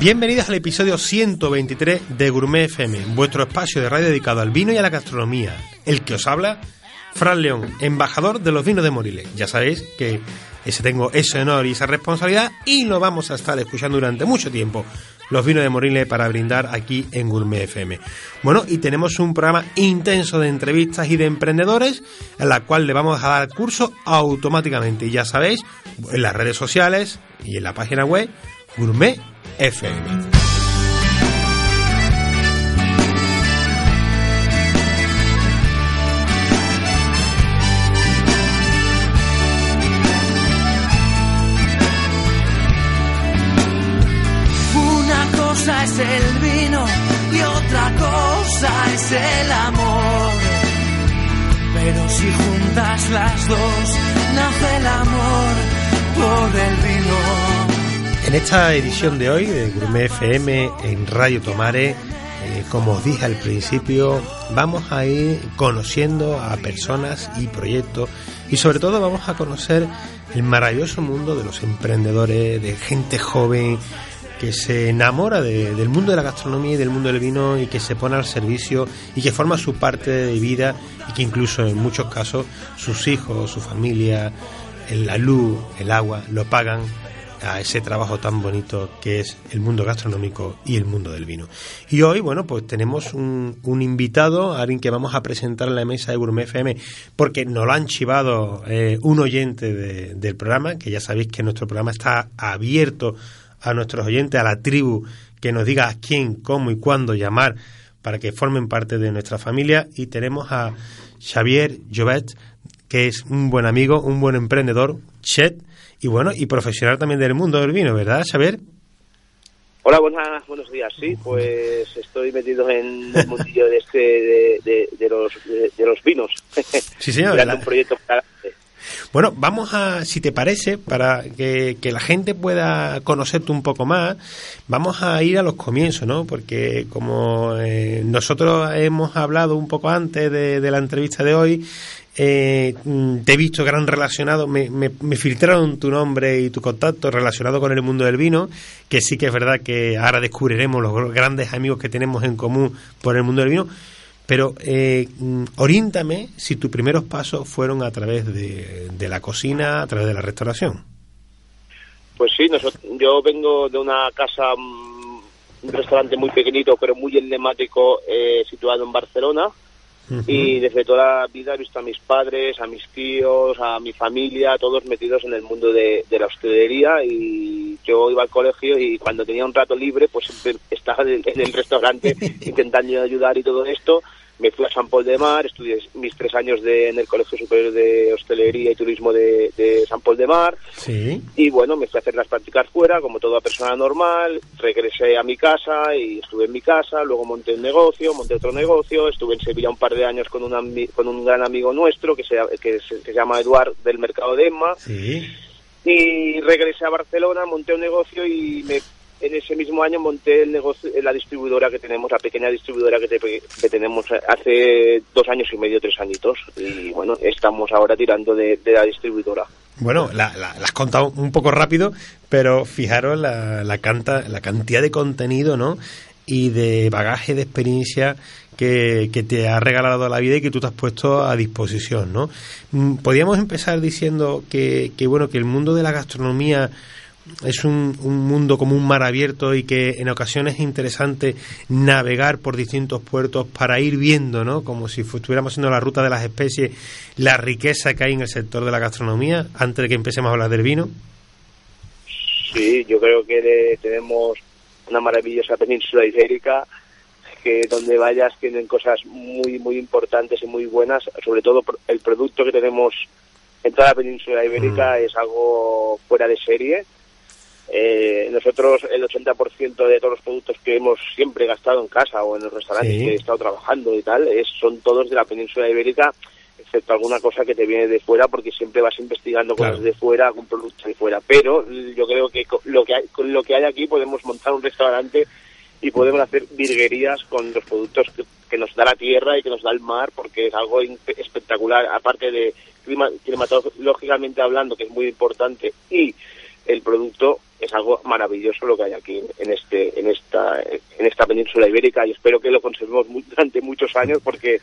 Bienvenidos al episodio 123 de Gourmet FM, vuestro espacio de radio dedicado al vino y a la gastronomía. El que os habla, Fran León, embajador de los vinos de Moriles. Ya sabéis que ese tengo ese honor y esa responsabilidad y lo vamos a estar escuchando durante mucho tiempo. Los vinos de Moriles para brindar aquí en Gourmet FM. Bueno, y tenemos un programa intenso de entrevistas y de emprendedores en la cual le vamos a dar curso automáticamente. Y ya sabéis, en las redes sociales y en la página web Gourmet FM. Cosa es el vino y otra cosa es el amor. Pero si juntas las dos, nace el amor por el vino. En esta edición de hoy de Gourmet FM en Radio Tomare, eh, como os dije al principio, vamos a ir conociendo a personas y proyectos y sobre todo vamos a conocer el maravilloso mundo de los emprendedores, de gente joven que se enamora de- del mundo de la gastronomía y del mundo del vino y que se pone al servicio y que forma su parte de vida y que incluso en muchos casos sus hijos, su familia, la luz, el agua, lo pagan a ese trabajo tan bonito que es el mundo gastronómico y el mundo del vino. Y hoy, bueno, pues tenemos un, un invitado, alguien que vamos a presentar en la mesa de Gourmet FM, porque nos lo han chivado eh, un oyente de- del programa, que ya sabéis que nuestro programa está abierto a nuestros oyentes, a la tribu, que nos diga a quién, cómo y cuándo llamar para que formen parte de nuestra familia. Y tenemos a Xavier Jovet, que es un buen amigo, un buen emprendedor, chef y bueno, y profesional también del mundo del vino, ¿verdad, Xavier? Hola, buenas, buenos días. Sí, pues estoy metido en el mundillo de este de, de- de los de, de los vinos. Sí, señor. La- un proyecto para Bueno, vamos a, si te parece, para que, que la gente pueda conocerte un poco más, vamos a ir a los comienzos, ¿no? Porque como eh, nosotros hemos hablado un poco antes de, de la entrevista de hoy, eh, mm, te he visto gran relacionado, me, me, filtraron tu nombre y tu contacto relacionado con el mundo del vino, que sí que es verdad que ahora descubriremos los grandes amigos que tenemos en común por el mundo del vino, pero eh, mm, oriéntame si tus primeros pasos fueron a través de, la cocina, a través de la restauración. Pues sí, yo vengo de una casa, mm, un restaurante muy pequeñito, pero muy emblemático, eh, situado en Barcelona. Y desde toda la vida he visto a mis padres, a mis tíos, a mi familia, todos metidos en el mundo de, de la hostelería. Y yo iba al colegio y cuando tenía un rato libre, pues siempre estaba en el, en el restaurante intentando ayudar y todo esto. Me fui a San Paul de Mar, estudié mis tres años de, en el Colegio Superior de Hostelería y Turismo de, de San Paul de Mar. Sí. Y bueno, me fui a hacer las prácticas fuera, como toda persona normal. Regresé a mi casa y estuve en mi casa. Luego monté un negocio, monté otro negocio. Estuve en Sevilla un par de años con un, ami- con un gran amigo nuestro que se, que se, que se llama Eduard del Mercado de Emma. Sí. Y regresé a Barcelona, monté un negocio y me, en ese mismo año monté el negocio, la distribuidora que tenemos, la pequeña distribuidora que, te- que tenemos hace dos años y medio, tres añitos. Y bueno, estamos ahora tirando de, de la distribuidora. Bueno, la, la- la has contado un poco rápido, pero fijaros la, la, canta, la cantidad de contenido, ¿no? Y de bagaje de experiencia que, que te ha regalado la vida y que tú te has puesto a disposición, ¿no? Mm, Podríamos empezar diciendo que, que bueno, que el mundo de la gastronomía es un, mundo como un mar abierto y que en ocasiones es interesante navegar por distintos puertos para ir viendo, ¿no? Como si estuviéramos haciendo la ruta de las especies, la riqueza que hay en el sector de la gastronomía, antes de que empecemos a hablar del vino. Sí, yo creo que tenemos una maravillosa península ibérica que donde vayas tienen cosas muy muy importantes y muy buenas, sobre todo el producto que tenemos en toda la península ibérica mm. es algo fuera de serie. Eh, nosotros el 80% de todos los productos que hemos siempre gastado en casa o en los restaurantes que he estado trabajando y tal, es, son todos de la península ibérica, excepto alguna cosa que te viene de fuera, porque siempre vas investigando cosas de fuera, algún producto de fuera. Pero yo creo que lo que hay, con lo que hay aquí podemos montar un restaurante y podemos hacer virguerías con los productos que, nos da la tierra y que nos da el mar, porque es algo espectacular, aparte de climatológicamente hablando, que es muy importante, y el producto es algo maravilloso lo que hay aquí en este en esta en esta península ibérica y espero que lo conservemos durante muchos años porque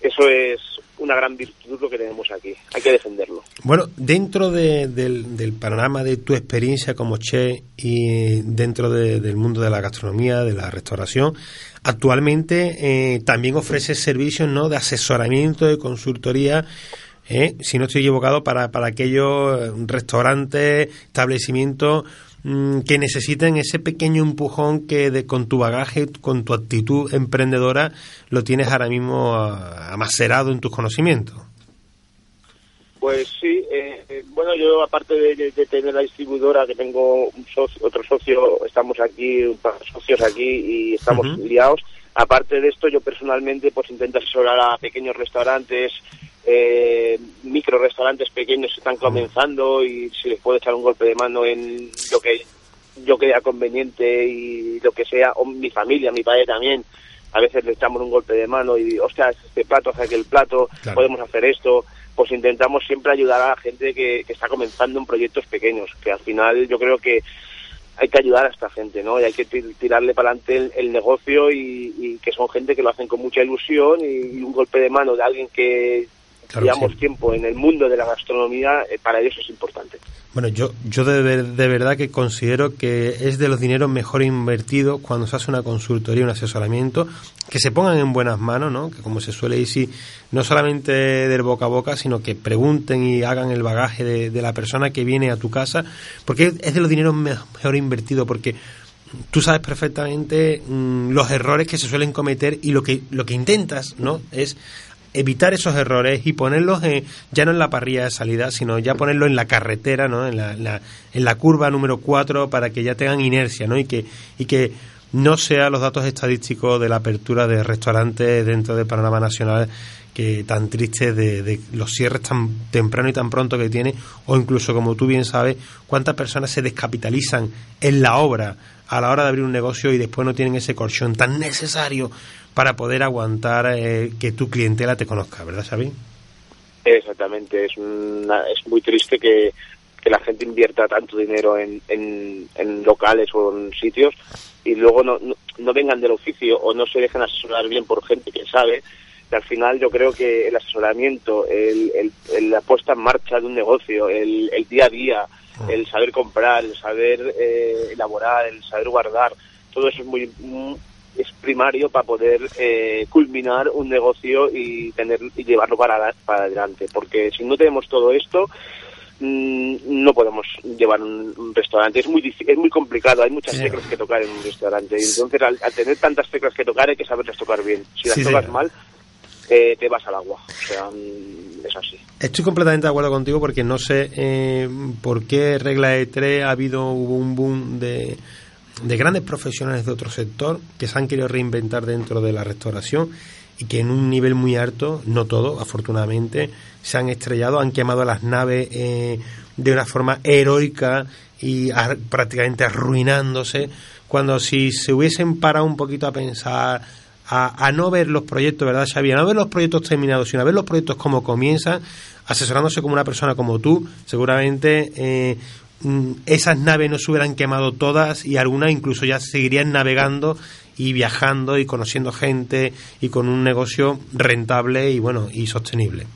eso es una gran virtud lo que tenemos aquí. Hay que defenderlo. Bueno, dentro del, panorama de tu experiencia como che y dentro del mundo de la gastronomía, de la restauración, actualmente eh, también ofreces servicios ¿no? de asesoramiento, de consultoría. Eh, si no estoy equivocado, para, para aquellos restaurantes, establecimientos Mm, que necesiten ese pequeño empujón que de, con tu bagaje, con tu actitud emprendedora, lo tienes ahora mismo ah, amacerado en tus conocimientos. Pues sí, eh, eh, bueno, yo aparte de, tener la distribuidora, que tengo un socio, otro socio, estamos aquí, un par de socios aquí y estamos liados. Aparte de esto, yo personalmente pues intento asesorar a pequeños restaurantes, eh, micro restaurantes pequeños que están comenzando y si les puedo echar un golpe de mano en lo que yo crea conveniente y lo que sea, o mi familia, mi padre también, a veces le echamos un golpe de mano y, hostia, este plato hace aquel plato, podemos hacer esto, pues intentamos siempre ayudar a la gente que, está comenzando en proyectos pequeños, que al final yo creo que hay que ayudar a esta gente, ¿no? Y hay que tirarle para adelante el, negocio y, que son gente que lo hacen con mucha ilusión y un golpe de mano de alguien que digamos, tiempo en el mundo de la gastronomía, eh, para ellos es importante. Bueno, yo, yo de, de, verdad que considero que es de los dineros mejor invertidos cuando se hace una consultoría, un asesoramiento, que se pongan en buenas manos, ¿no? Que como se suele decir, no solamente del boca a boca, sino que pregunten y hagan el bagaje de, de la persona que viene a tu casa, porque es de los dineros mejor invertidos, porque tú sabes perfectamente mm, los errores que se suelen cometer y lo que lo que intentas no es evitar esos errores y ponerlos ya no en la parrilla de salida, sino ya ponerlo en la carretera, ¿no? en, la, en la curva número 4 para que ya tengan inercia ¿no? y, que, y que no sean los datos estadísticos de la apertura de restaurantes dentro del panorama nacional que tan triste de, los cierres tan temprano y tan pronto que tiene, o incluso, como tú bien sabes, cuántas personas se descapitalizan en la obra a la hora de abrir un negocio y después no tienen ese colchón tan necesario para poder aguantar eh, que tu clientela te conozca, ¿verdad, Xavi? Exactamente, es, es muy triste que, la gente invierta tanto dinero en, en, locales o en sitios y luego no, no, vengan del oficio o no se dejen asesorar bien por gente que sabe. Que al final yo creo que el asesoramiento, el, el, la puesta en marcha de un negocio, el, el día a día, ah. el saber comprar, el saber eh, elaborar, el saber guardar, todo eso es muy, es primario para poder eh, culminar un negocio y tener y llevarlo para, para adelante porque si no tenemos todo esto mm, no podemos llevar un, restaurante. Es muy es muy complicado hay muchas teclas que tocar en un restaurante. Y entonces al, tener tantas teclas que tocar hay que saberlas tocar bien. Si las tocas mal te vas al agua. O sea mm, es así. Estoy completamente de acuerdo contigo porque no sé eh, por qué regla de tres ha habido un boom de de grandes profesionales de otro sector que se han querido reinventar dentro de la restauración y que en un nivel muy alto, no todo, afortunadamente, se han estrellado, han quemado las naves eh, de una forma heroica y prácticamente arruinándose, cuando si se hubiesen parado un poquito a pensar, a, no ver los proyectos, ¿verdad, Xavi? A no ver los proyectos terminados, sino a ver los proyectos como comienzan, asesorándose como una persona como tú, seguramente eh, Mm, esas naves no se hubieran quemado todas y algunas incluso ya seguirían navegando y viajando y conociendo gente y con un negocio rentable y bueno y sostenible.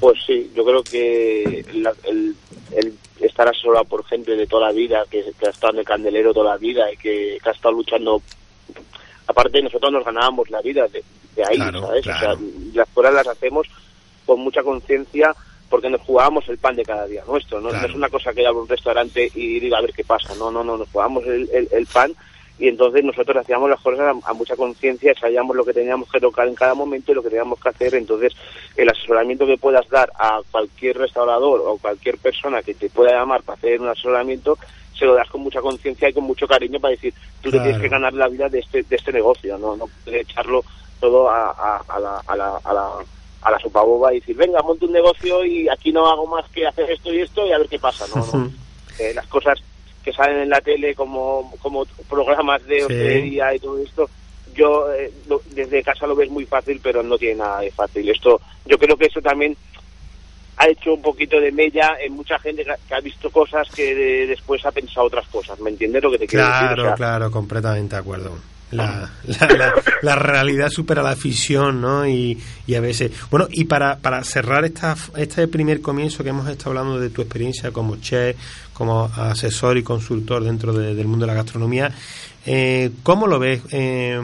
Pues sí, yo creo que el, estar asesorado por gente de toda la vida, que, ha estado en el candelero toda la vida y que, ha estado luchando. Aparte, nosotros nos ganábamos la vida de, ahí, ¿sabes? O sea, las cosas las hacemos con mucha conciencia porque nos jugábamos el pan de cada día nuestro. No, es una cosa que ir a un restaurante y diga a ver qué pasa. No, no, no, nos jugábamos el, el pan y entonces nosotros hacíamos las cosas a, mucha conciencia, sabíamos lo que teníamos que tocar en cada momento y lo que teníamos que hacer, entonces el asesoramiento que puedas dar a cualquier restaurador o cualquier persona que te pueda llamar para hacer un asesoramiento, se lo das con mucha conciencia y con mucho cariño para decir, tú te tienes que ganar la vida de este, de este negocio, no, no puedes echarlo todo a, a, la, a, la, a, la, a la sopa boba y decir, venga, monte un negocio y aquí no hago más que hacer esto y esto y a ver qué pasa, no, no. Eh, las cosas que salen en la tele como, como programas de hostelería y todo esto, yo eh, desde casa lo ves muy fácil, pero no tiene nada de fácil. Esto, yo creo que eso también ha hecho un poquito de mella en mucha gente que ha visto cosas que después ha pensado otras cosas. ¿Me entiendes lo que te quiero decir? Claro, claro, completamente de acuerdo la, la, la, realidad supera la ficción, ¿no? Y, y, a veces... Bueno, y para, para cerrar esta, este primer comienzo que hemos estado hablando de tu experiencia como chef, como asesor y consultor dentro del mundo de la gastronomía, eh, ¿cómo lo ves? Eh,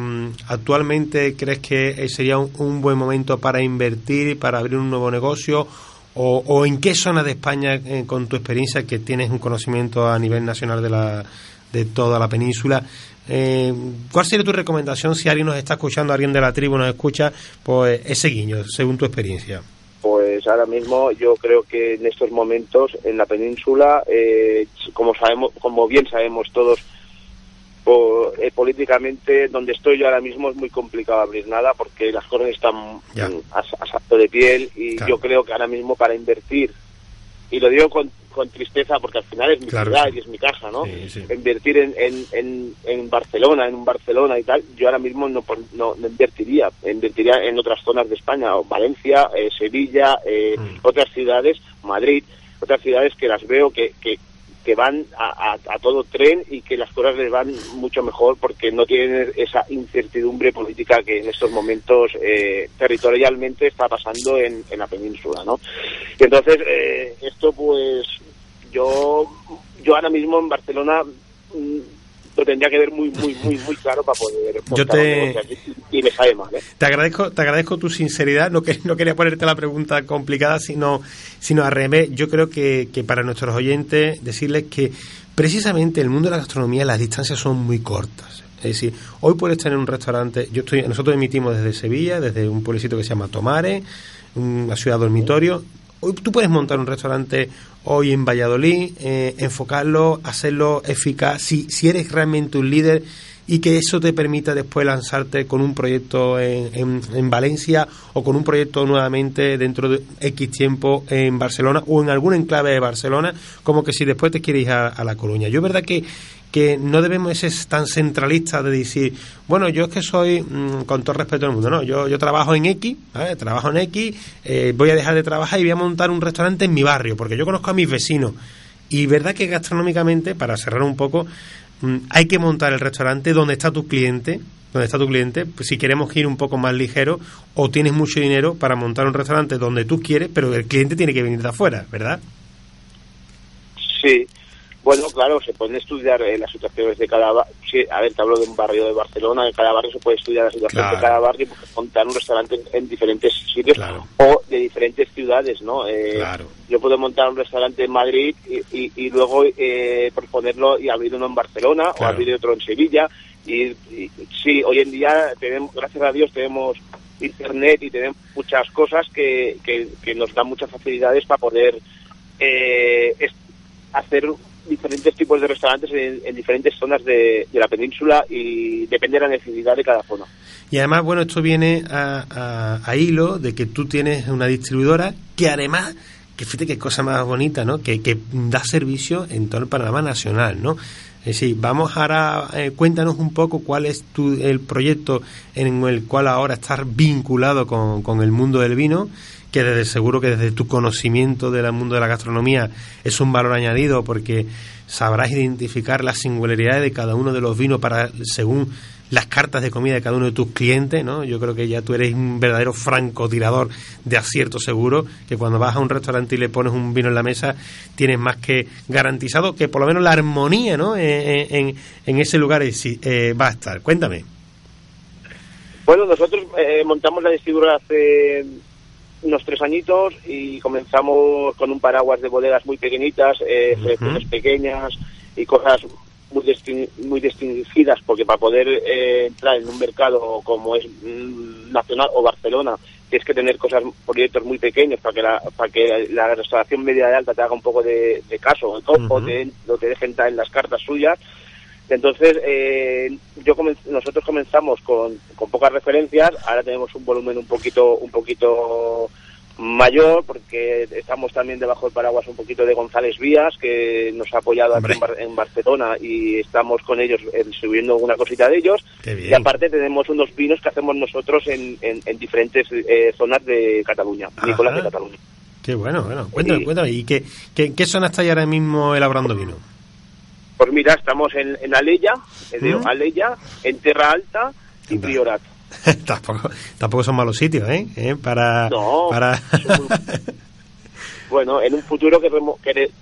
¿Actualmente crees que sería un, buen momento para invertir, para abrir un nuevo negocio? ¿O, en qué zona de España, eh, con tu experiencia, que tienes un conocimiento a nivel nacional de, la, de toda la península, eh, ¿Cuál sería tu recomendación si alguien nos está escuchando, alguien de la tribu nos escucha, pues ese guiño, según tu experiencia? Pues ahora mismo yo creo que en estos momentos en la península, eh, como sabemos, como bien sabemos todos, eh, políticamente donde estoy yo ahora mismo es muy complicado abrir nada porque las cosas están a, salto de piel y yo creo que ahora mismo para invertir y lo digo con, con tristeza porque al final es mi ciudad y es mi casa, ¿no? Invertir en, en, en, Barcelona, en un Barcelona y tal, yo ahora mismo no, no, invertiría, invertiría en otras zonas de España, Valencia, eh, Sevilla, eh, mm. otras ciudades, Madrid, otras ciudades que las veo que, que, que van a, todo tren y que las cosas les van mucho mejor porque no tienen esa incertidumbre política que en estos momentos eh, territorialmente está pasando en, la península, ¿no? Y entonces, eh, esto pues yo, yo ahora mismo en Barcelona mm, lo tendría que ver muy, muy, muy, muy claro para poder Yo te... y me sabe mal. ¿eh? Te agradezco, te agradezco tu sinceridad, no, que, no quería ponerte la pregunta complicada, sino, sino al revés. Yo creo que, que para nuestros oyentes decirles que precisamente el mundo de la gastronomía las distancias son muy cortas. Es decir, hoy puedes tener un restaurante, yo estoy, nosotros emitimos desde Sevilla, desde un pueblecito que se llama Tomare, una ciudad dormitorio, tú puedes montar un restaurante hoy en Valladolid, eh, enfocarlo, hacerlo eficaz, si, si eres realmente un líder y que eso te permita después lanzarte con un proyecto en, en, Valencia o con un proyecto nuevamente dentro de X tiempo en Barcelona o en algún enclave de Barcelona, como que si después te quieres ir a, a La Coruña. Yo verdad que que no debemos ser tan centralistas de decir, bueno, yo es que soy, mm, con todo respeto al mundo, no, yo, yo trabajo en X, trabajo en X, eh, voy a dejar de trabajar y voy a montar un restaurante en mi barrio, porque yo conozco a mis vecinos. Y verdad que gastronómicamente, para cerrar un poco, hay que montar el restaurante donde está tu cliente, donde está tu cliente, pues si queremos ir un poco más ligero o tienes mucho dinero para montar un restaurante donde tú quieres, pero el cliente tiene que venir de afuera, ¿verdad? Sí, bueno, claro, se pueden estudiar eh, las situaciones de cada barrio. Sí, a ver, te hablo de un barrio de Barcelona, en cada barrio se puede estudiar la situación de cada barrio y montar un restaurante en, diferentes sitios o de diferentes ciudades, ¿no? Eh, yo puedo montar un restaurante en Madrid y, luego eh, proponerlo y abrir uno en Barcelona o abrir otro en Sevilla. Y, sí, hoy en día, tenemos, gracias a Dios, tenemos internet y tenemos muchas cosas que, que, nos dan muchas facilidades para poder eh, hacer diferentes tipos de restaurantes en, diferentes zonas de, la península y depende de la necesidad de cada zona. Y además, bueno, esto viene a, hilo de que tú tienes una distribuidora que además, que fíjate qué cosa más bonita, ¿no? Que, que da servicio en todo el panorama nacional, ¿no? Es decir, vamos ahora, eh, cuéntanos un poco cuál es tu, el proyecto en el cual ahora estás vinculado con, con el mundo del vino que desde seguro que desde tu conocimiento del mundo de la gastronomía es un valor añadido porque sabrás identificar la singularidad de cada uno de los vinos para según las cartas de comida de cada uno de tus clientes, ¿no? Yo creo que ya tú eres un verdadero francotirador de acierto seguro, que cuando vas a un restaurante y le pones un vino en la mesa, tienes más que garantizado que por lo menos la armonía, ¿no? En, ese lugar eh, va a estar. Cuéntame. Bueno, nosotros eh, montamos la distribuidora hace unos tres añitos y comenzamos con un paraguas de bodegas muy pequeñitas, eh, pequeñas y cosas muy, muy distinguidas porque para poder eh, entrar en un mercado como es mm, Nacional o Barcelona tienes que tener cosas, proyectos muy pequeños para que la, para que la restauración media de alta te haga un poco de, caso o te, te dejen entrar en las cartas suyas. Entonces, eh, yo nosotros comenzamos con, con pocas referencias, ahora tenemos un volumen un poquito, un poquito mayor porque estamos también debajo del paraguas un poquito de González Vías que nos ha apoyado aquí en, Barcelona y estamos con ellos subiendo una cosita de ellos. Y aparte tenemos unos vinos que hacemos nosotros en, en, diferentes eh, zonas de Cataluña, Nicolás de Cataluña. Qué bueno, bueno, cuéntame, cuéntame, ¿y qué, qué, qué zona está ahora mismo elaborando vino? Pues mira, estamos en, en Aleya, en ¿Mm? Aleya, en Terra Alta y Priorat. tampoco, tampoco son malos sitios, ¿eh? ¿Eh? Para, no, para... bueno, en un futuro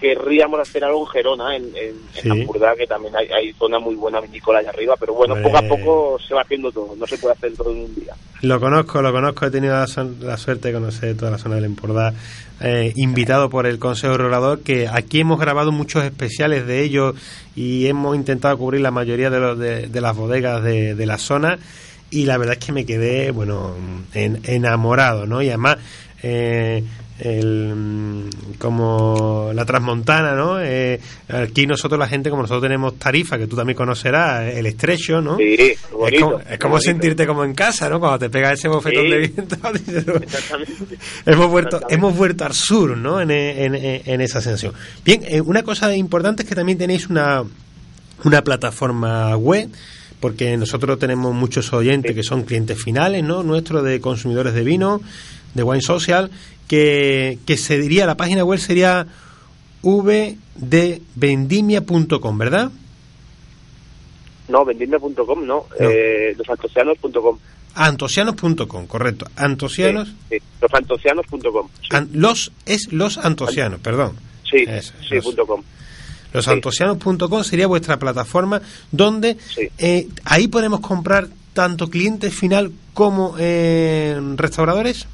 querríamos hacer algo en Gerona, en, en, que también hay, hay, zona muy buena vinícola allá arriba, pero bueno, poco a poco se va haciendo todo, no se puede hacer todo en un día. Lo conozco, lo conozco, he tenido la, suerte de conocer toda la zona del Empordà, eh, invitado por el Consejo Regulador, que aquí hemos grabado muchos especiales de ellos y hemos intentado cubrir la mayoría de, los, de, las bodegas de, de la zona y la verdad es que me quedé, bueno, enamorado, ¿no? Y además, eh, el, como la transmontana, ¿no? Eh, aquí nosotros, la gente, como nosotros tenemos tarifa, que tú también conocerás, el estrecho, ¿no? Sí, es como, sentirte como en casa, ¿no? Cuando te pega ese bofetón de viento. hemos vuelto, hemos vuelto al sur, ¿no? En, en, esa sensación. Bien, eh, una cosa importante es que también tenéis una, una plataforma web porque nosotros tenemos muchos oyentes que son clientes finales, ¿no? Nuestros de consumidores de vino, de Wine Social, que, que se diría, la página web sería vdvendimia.com, ¿verdad? No, vendimia.com no, no. Eh, losantosianos.com. Antosianos.com, correcto. Antosianos. Sí, Losantosianos.com. los es los antosianos, perdón. Sí, sí, punto com. Losantosianos.com sería vuestra plataforma donde eh, ahí podemos comprar tanto cliente final como eh, restauradores.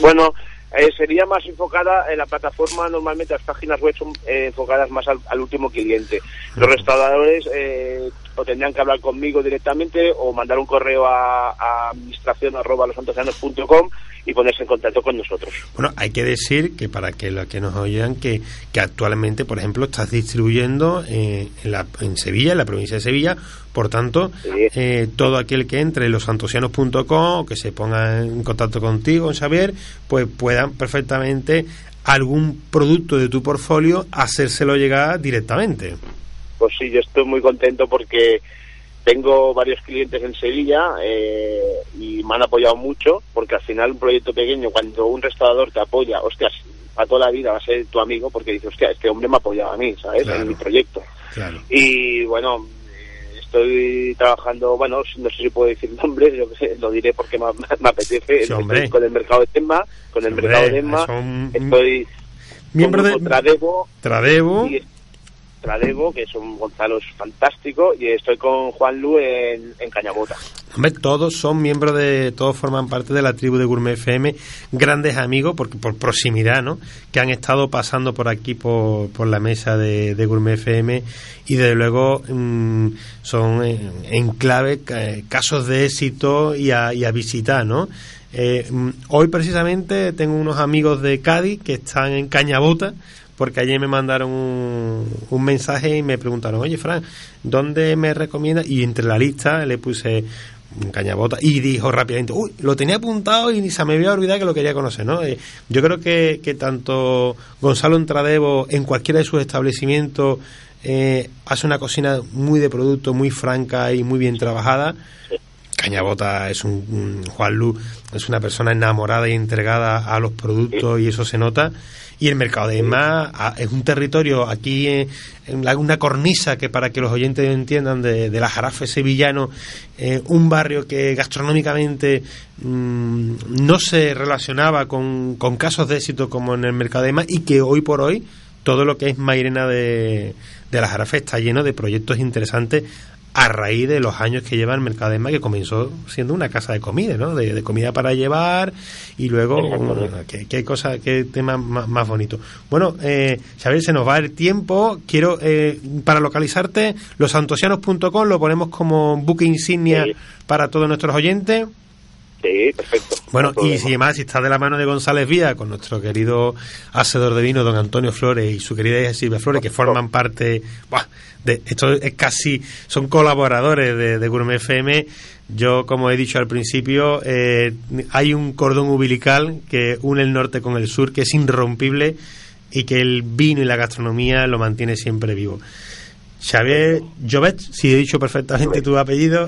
Bueno, eh, sería más enfocada en la plataforma, normalmente las páginas web son enfocadas más al, último cliente. Los restauradores o tendrían que hablar conmigo directamente o mandar un correo a, a administración arroba y ponerse en contacto con nosotros. Bueno, hay que decir que para que los que nos oigan que, que actualmente, por ejemplo, estás distribuyendo eh, en, la, en Sevilla, en la provincia de Sevilla, por tanto, eh, todo aquel que entre en losantosianos.com o que se ponga en contacto contigo, Xavier, pues puedan perfectamente algún producto de tu portfolio hacérselo llegar directamente. Pues sí, yo estoy muy contento porque tengo varios clientes en Sevilla eh, y me han apoyado mucho porque al final un proyecto pequeño, cuando un restaurador te apoya, hostias, a toda la vida va a ser tu amigo porque dice, hostia, este hombre me ha apoyado a mí, ¿sabes? En mi proyecto. Y bueno, eh, estoy trabajando, bueno, no sé si puedo decir nombres, yo lo diré porque me, apetece, con el mercado de Temma, con el mercado de Temma, estoy miembro de Tradebo, Tradebo Tradego, que es un Gonzalo fantástico, y estoy con Juan Lu en, Cañabota. Hombre, todos son miembros de, todos forman parte de la tribu de Gourmet FM, grandes amigos, porque por proximidad, ¿no? Que han estado pasando por aquí, por, por la mesa de, Gourmet FM, y desde luego mm, son en, clave casos de éxito y a, y a visitar, ¿no? Eh, mm, hoy precisamente tengo unos amigos de Cádiz que están en Cañabota, porque ayer me mandaron un, mensaje y me preguntaron, oye, Fran, ¿dónde me recomienda? Y entre la lista le puse cañabota y dijo rápidamente, uy, lo tenía apuntado y se me había olvidado que lo quería conocer, ¿no? Eh, yo creo que, que tanto Gonzalo Entradevo en cualquiera de sus establecimientos eh, hace una cocina muy de producto, muy franca y muy bien trabajada Cañabota es un, Juan Lu es una persona enamorada y entregada a los productos y eso se nota. Y el mercado de Isma es un territorio aquí en, una cornisa que para que los oyentes entiendan de, la Jarafe sevillano eh, un barrio que gastronómicamente mm, no se relacionaba con, casos de éxito como en el mercado de Isma y que hoy por hoy todo lo que es Mairena de, de la Jarafe está lleno de proyectos interesantes a raíz de los años que lleva el Mercadema, que comenzó siendo una casa de comida, ¿no? De, comida para llevar y luego, qué, cosa, qué tema más, bonito. Bueno, eh, Xavier, se nos va el tiempo. Quiero, eh, para localizarte, losantosianos.com lo ponemos como buque insignia para todos nuestros oyentes. Sí, perfecto. Bueno, y si además si está de la mano de González Vía, con nuestro querido hacedor de vino, don Antonio Flores, y su querida hija Silvia Flores, que forman parte, de, esto es casi, son colaboradores de, Gourmet FM. Yo, como he dicho al principio, eh, hay un cordón umbilical que une el norte con el sur, que es irrompible y que el vino y la gastronomía lo mantiene siempre vivo. Xavier Jovet, si he dicho perfectamente tu apellido.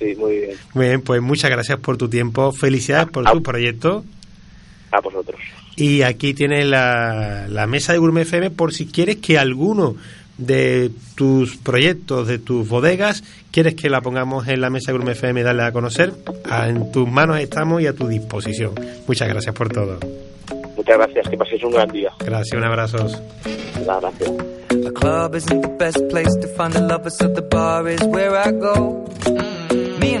Sí, muy bien. Muy bien, pues muchas gracias por tu tiempo. Felicidades por tu proyecto. A vosotros. Y aquí tienes la, la mesa de Gourmet FM por si quieres que alguno de tus proyectos, de tus bodegas, quieres que la pongamos en la mesa de Gourmet FM y darle a conocer. en tus manos estamos y a tu disposición. Muchas gracias por todo. Muchas gracias, que paséis un gran día. Gracias, un abrazo. Gracias. The club isn't the best place to find the lovers, so the bar is where I go.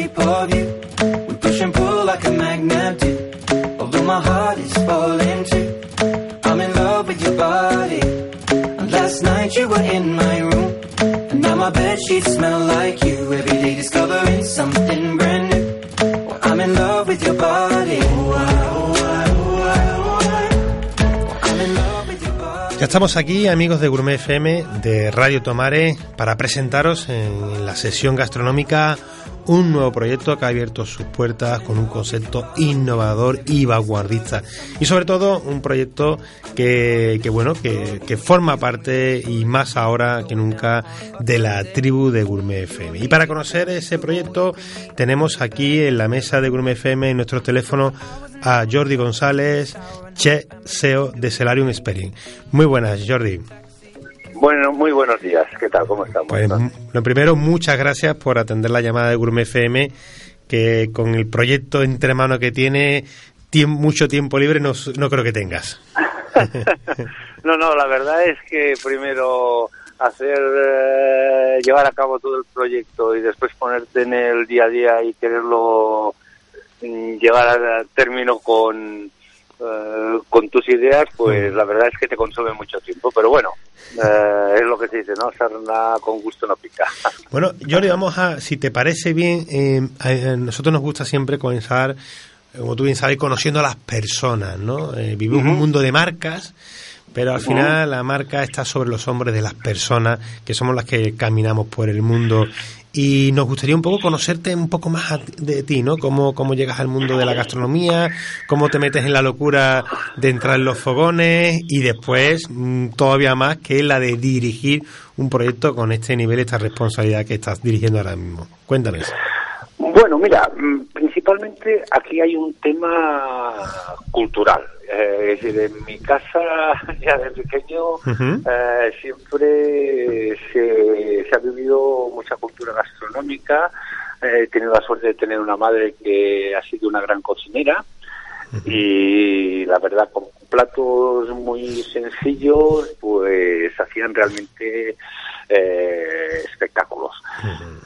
We push and pull like a magnet. Although my heart is falling. I'm in love with your body. And last night you were in my room. And now my bed sheets smell like you. Every day discovering something brand new. I'm in love with your body. Ya estamos aquí, amigos de Gourmet FM, de Radio Tomare, para presentaros en la sesión gastronómica un nuevo proyecto que ha abierto sus puertas con un concepto innovador y vanguardista. Y sobre todo un proyecto que, bueno, que, forma parte y más ahora que nunca de la tribu de Gourmet FM. Y para conocer ese proyecto tenemos aquí en la mesa de Gourmet FM en nuestros teléfonos a Jordi González, Che SEO de Celarium Experience. Muy buenas, Jordi. Bueno, muy buenos días. ¿Qué tal? ¿Cómo estamos? Pues lo primero, muchas gracias por atender la llamada de Gourmet FM, que con el proyecto entre manos que tiene, mucho tiempo libre no, no creo que tengas. no, no, la verdad es que primero hacer eh, llevar a cabo todo el proyecto y después ponerte en el día a día y quererlo mm, llevar a término con eh, con tus ideas, pues la verdad es que te consume mucho tiempo. Pero bueno, eh, es lo que se dice, ¿no? Sarna con gusto no pica. Bueno, Jordi, vamos a, si te parece bien, eh, a nosotros nos gusta siempre comenzar, como tú bien sabes, conociendo a las personas, ¿no? vivimos un mundo de marcas pero al final la marca está sobre los hombros de las personas, que somos las que caminamos por el mundo. Y nos gustaría un poco conocerte un poco más de ti, ¿no? Cómo, cómo llegas al mundo de la gastronomía, cómo te metes en la locura de entrar en los fogones y después mm, todavía más que la de dirigir un proyecto con este nivel, esta responsabilidad que estás dirigiendo ahora mismo. Cuéntame. Bueno, mira, mm, principalmente aquí hay un tema cultural. Eh, es decir, en mi casa, ya de pequeño, eh, siempre se, ha vivido mucha cultura gastronómica. Eh, he tenido la suerte de tener una madre que ha sido una gran cocinera y la verdad con platos muy sencillos pues hacían realmente espectáculos.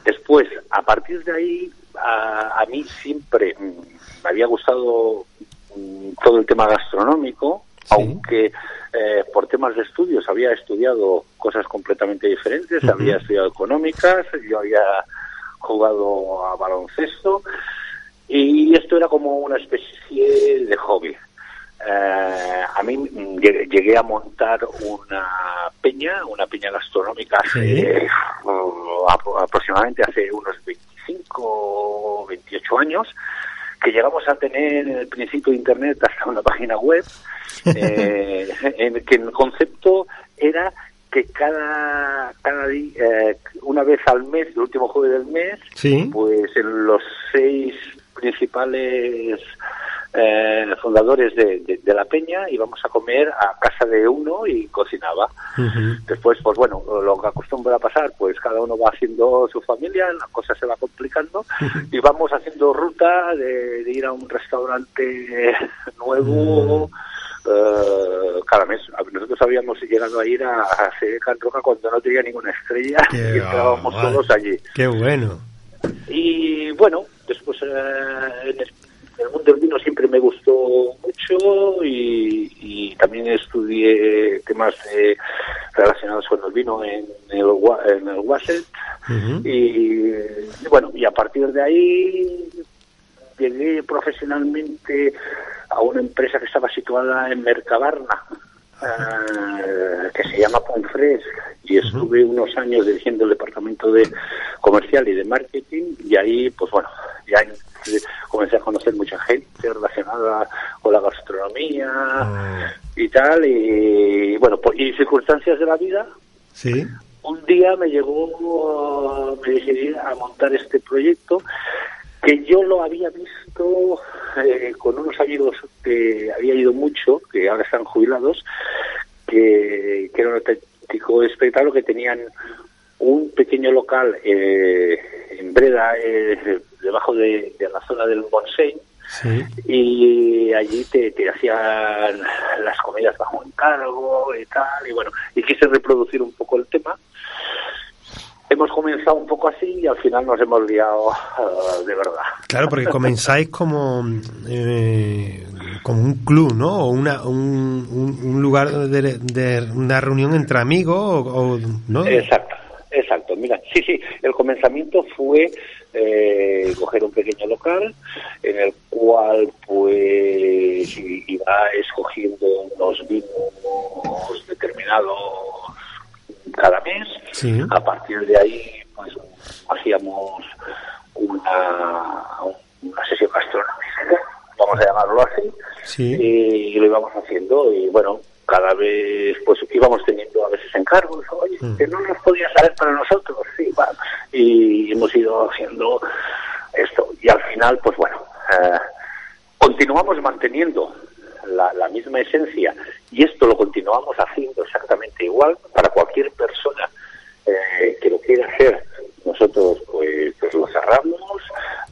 Después, a partir de ahí, a, a mí siempre me había gustado todo el tema gastronómico aunque eh, por temas de estudios había estudiado cosas completamente diferentes, había estudiado económicas, yo había jugado a baloncesto y esto era como una especie de hobby. Eh, a mí llegué a montar una peña, una peña gastronómica hace uh, aproximadamente hace unos 25 o 28 años, que llegamos a tener en el principio de Internet hasta una página web, eh, en que el concepto era que cada, cada día, eh, una vez al mes, el último jueves del mes, pues en los seis principales eh, fundadores de, la peña íbamos a comer a casa de uno y cocinaba. Después, pues bueno, lo que acostumbra pasar, pues cada uno va haciendo su familia, la cosa se va complicando y vamos haciendo ruta de, ir a un restaurante nuevo. Uh, cada mes. Nosotros habíamos llegado a ir a, a Can Roca cuando no tenía ninguna estrella y estábamos todos allí. Qué bueno. Y bueno, después eh, el mundo del vino siempre me gustó mucho y, también estudié temas relacionados con el vino en el, en el Wasset. Y, bueno, y a partir de ahí llegué profesionalmente a una empresa que estaba situada en Mercabarna, eh, que se llama Ponfres y estuve unos años dirigiendo el departamento de comercial y de marketing y ahí pues bueno ya comencé a conocer mucha gente relacionada con la gastronomía ah. y tal, y bueno, y circunstancias de la vida. Sí. Un día me llegó, me decidí a montar este proyecto que yo lo había visto eh, con unos amigos que había ido mucho, que ahora están jubilados, que, que era un auténtico espectáculo que tenían un pequeño local eh, en Breda, eh, debajo de, la zona del Bonsei, y allí te, te, hacían las comidas bajo encargo y tal, y bueno, y quise reproducir un poco el tema. Hemos comenzado un poco así y al final nos hemos liado uh, de verdad. Claro, porque comenzáis como, eh, como un club, ¿no? O una, un, un, lugar de, de, una reunión entre amigos, o, ¿no? Exacto. Exacto, mira, sí, sí, el comenzamiento fue eh, coger un pequeño local en el cual pues iba escogiendo unos vinos determinados cada mes. A partir de ahí pues hacíamos una, una sesión gastronómica, vamos a llamarlo así, y lo íbamos haciendo y bueno, cada vez pues íbamos teniendo a veces encargos, oye, mm. que no nos podía saber para nosotros, sí, y hemos ido haciendo esto y al final pues bueno, eh, continuamos manteniendo la, la, misma esencia y esto lo continuamos haciendo exactamente igual para cualquier persona eh, que lo quiera hacer. Nosotros pues, pues lo cerramos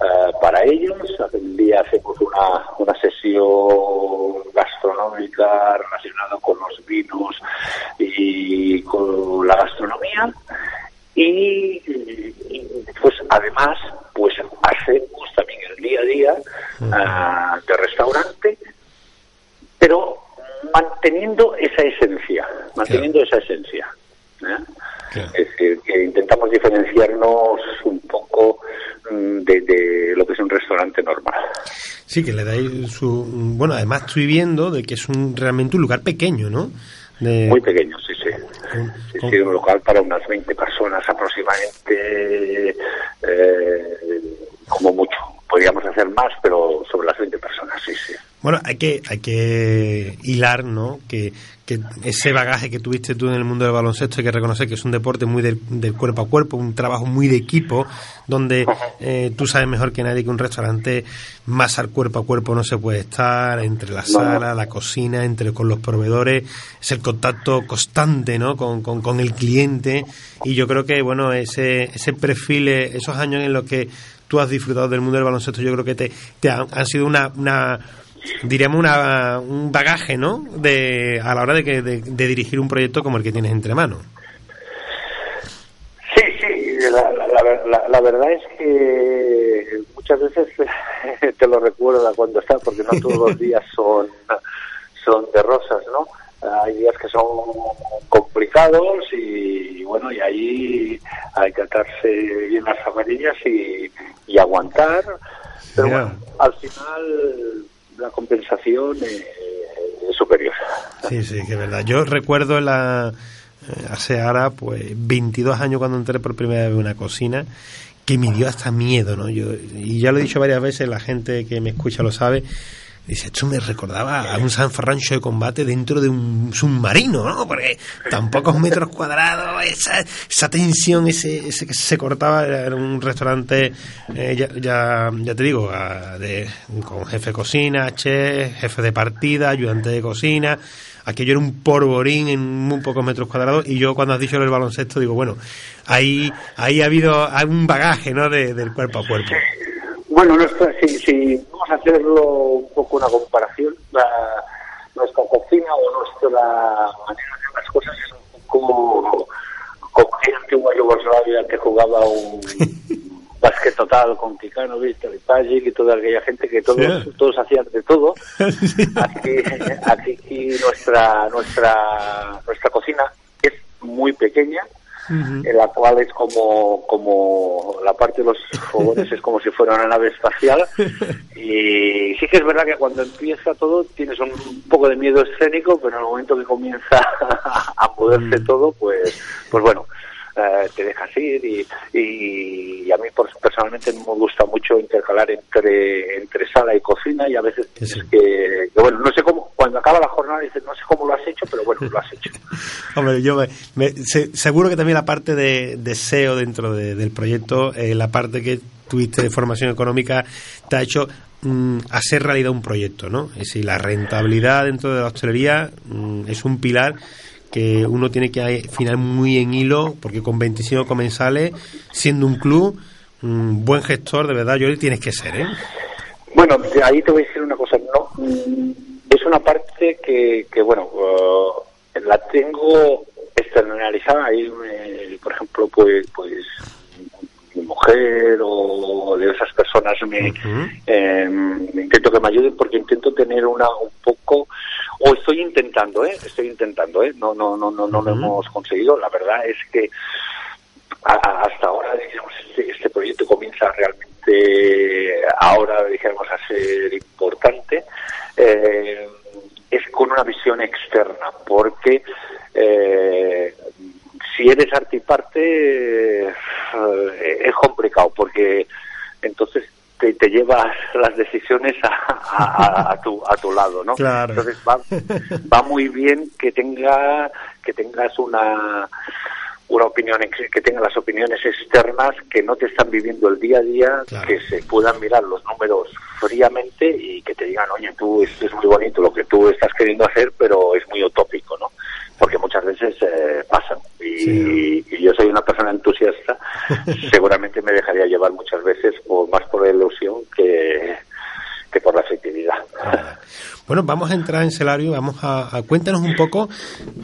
eh, para ellos. Un día hacemos una, una sesión gastronómica relacionada con los vinos y con la gastronomía. Y, pues además pues hacemos también el día a día uh, de restaurante, pero manteniendo esa esencia, manteniendo esa esencia. ¿eh? Es decir, que intentamos diferenciarnos un poco mm, de, lo que es un restaurante normal. Sí, que le dais su... Bueno, además estoy viendo de que es un realmente un lugar pequeño, ¿no? Muy pequeño, sí, sí. sí, un local para unas 20 personas aproximadamente, eh, como mucho. Podríamos hacer más, pero sobre las 20 personas, sí, sí. Bueno, hay que, hay que hilar, ¿no? Que, que ese bagaje que tuviste tú en el mundo del baloncesto hay que reconocer que es un deporte muy del, cuerpo a cuerpo, un trabajo muy de equipo, donde eh, tú sabes mejor que nadie que un restaurante más al cuerpo a cuerpo no se puede estar, entre la sala, la cocina, entre con los proveedores, es el contacto constante, ¿no? Con, con, el cliente y yo creo que, bueno, ese, ese perfil, esos años en los que tú has disfrutado del mundo del baloncesto, yo creo que te, te han, han sido una, una diríamos, una, un bagaje, ¿no? De, a la hora de, que, de, dirigir un proyecto como el que tienes entre manos. Sí, sí, la, la, verdad es que muchas veces te lo recuerda cuando estás, porque no todos los días son son de rosas, ¿no? Hay días que son complicados y, bueno, y ahí hay que atarse bien las amarillas y, aguantar. Pero bueno, al final la compensación es, superior. Sí, sí, que es verdad. Yo recuerdo la eh, hace ahora pues 22 años cuando entré por primera vez en una cocina que me dio hasta miedo, ¿no? Yo, y ya lo he dicho varias veces, la gente que me escucha lo sabe, Dice, esto me recordaba a un San Ferrancho de combate dentro de un submarino, ¿no? Porque tan pocos metros cuadrados, esa, esa tensión, ese, ese que se cortaba, era un restaurante, eh, ya, ya, ya, te digo, de, con jefe de cocina, chef, jefe de partida, ayudante de cocina. Aquello era un porborín en muy pocos metros cuadrados y yo cuando has dicho el baloncesto digo, bueno, ahí, ahí ha habido un bagaje, ¿no? De, del cuerpo a cuerpo. Bueno, nuestra, si, si vamos a hacerlo un poco una comparación, la, nuestra cocina o nuestra manera de hacer las cosas es un poco como en antigua Yugoslavia que jugaba un básquet total con Kikano, Víctor y Pajic y toda aquella gente que todos, todos hacían de todo. Aquí, aquí nuestra, nuestra, nuestra cocina es muy pequeña en la cual es como, como la parte de los fogones es como si fuera una nave espacial. Y sí que es verdad que cuando empieza todo tienes un poco de miedo escénico, pero en el momento que comienza a moverse mm. todo, pues, pues bueno, eh, te dejas ir y, y, a mí personalmente me gusta mucho intercalar entre entre sala y cocina y a veces que, bueno no sé cómo cuando acaba la jornada dices no sé cómo lo has hecho pero bueno lo has hecho hombre yo me, seguro que también la parte de, deseo dentro del proyecto eh, la parte que tuviste de formación económica te ha hecho mm, hacer realidad un proyecto no es decir la rentabilidad dentro de la hostelería mm, es un pilar que uno tiene que afinar muy en hilo, porque con 25 comensales, siendo un club, un buen gestor, de verdad, Yoli, tienes que ser, ¿eh? Bueno, ahí te voy a decir una cosa. No, es una parte que, que bueno, uh, la tengo externalizada. Ahí, eh, por ejemplo, pues, pues mi mujer o de esas personas me, em, intento que me ayuden porque intento tener una un poco o estoy intentando, ¿eh? Estoy intentando, ¿eh? No, no, no, no, no lo hemos conseguido. La verdad es que hasta ahora, digamos, este, este, proyecto comienza realmente ahora, digamos, a ser importante. Eh, es con una visión externa, porque eh, si eres artiparte eh, es complicado, porque entonces te, te llevas las decisiones a, a, tu, a tu lado, ¿no? Entonces va, va muy bien que tenga que tengas una una opinión que tenga las opiniones externas que no te están viviendo el día a día, que se puedan mirar los números fríamente y que te digan, oye, tú esto es muy bonito lo que tú estás queriendo hacer, pero es muy utópico, ¿no? Porque muchas veces eh, pasan. Y, yo soy una seguramente me dejaría llevar muchas veces por, más por la ilusión que, que por la efectividad. Bueno, vamos a entrar en Celario, vamos a, cuéntanos un poco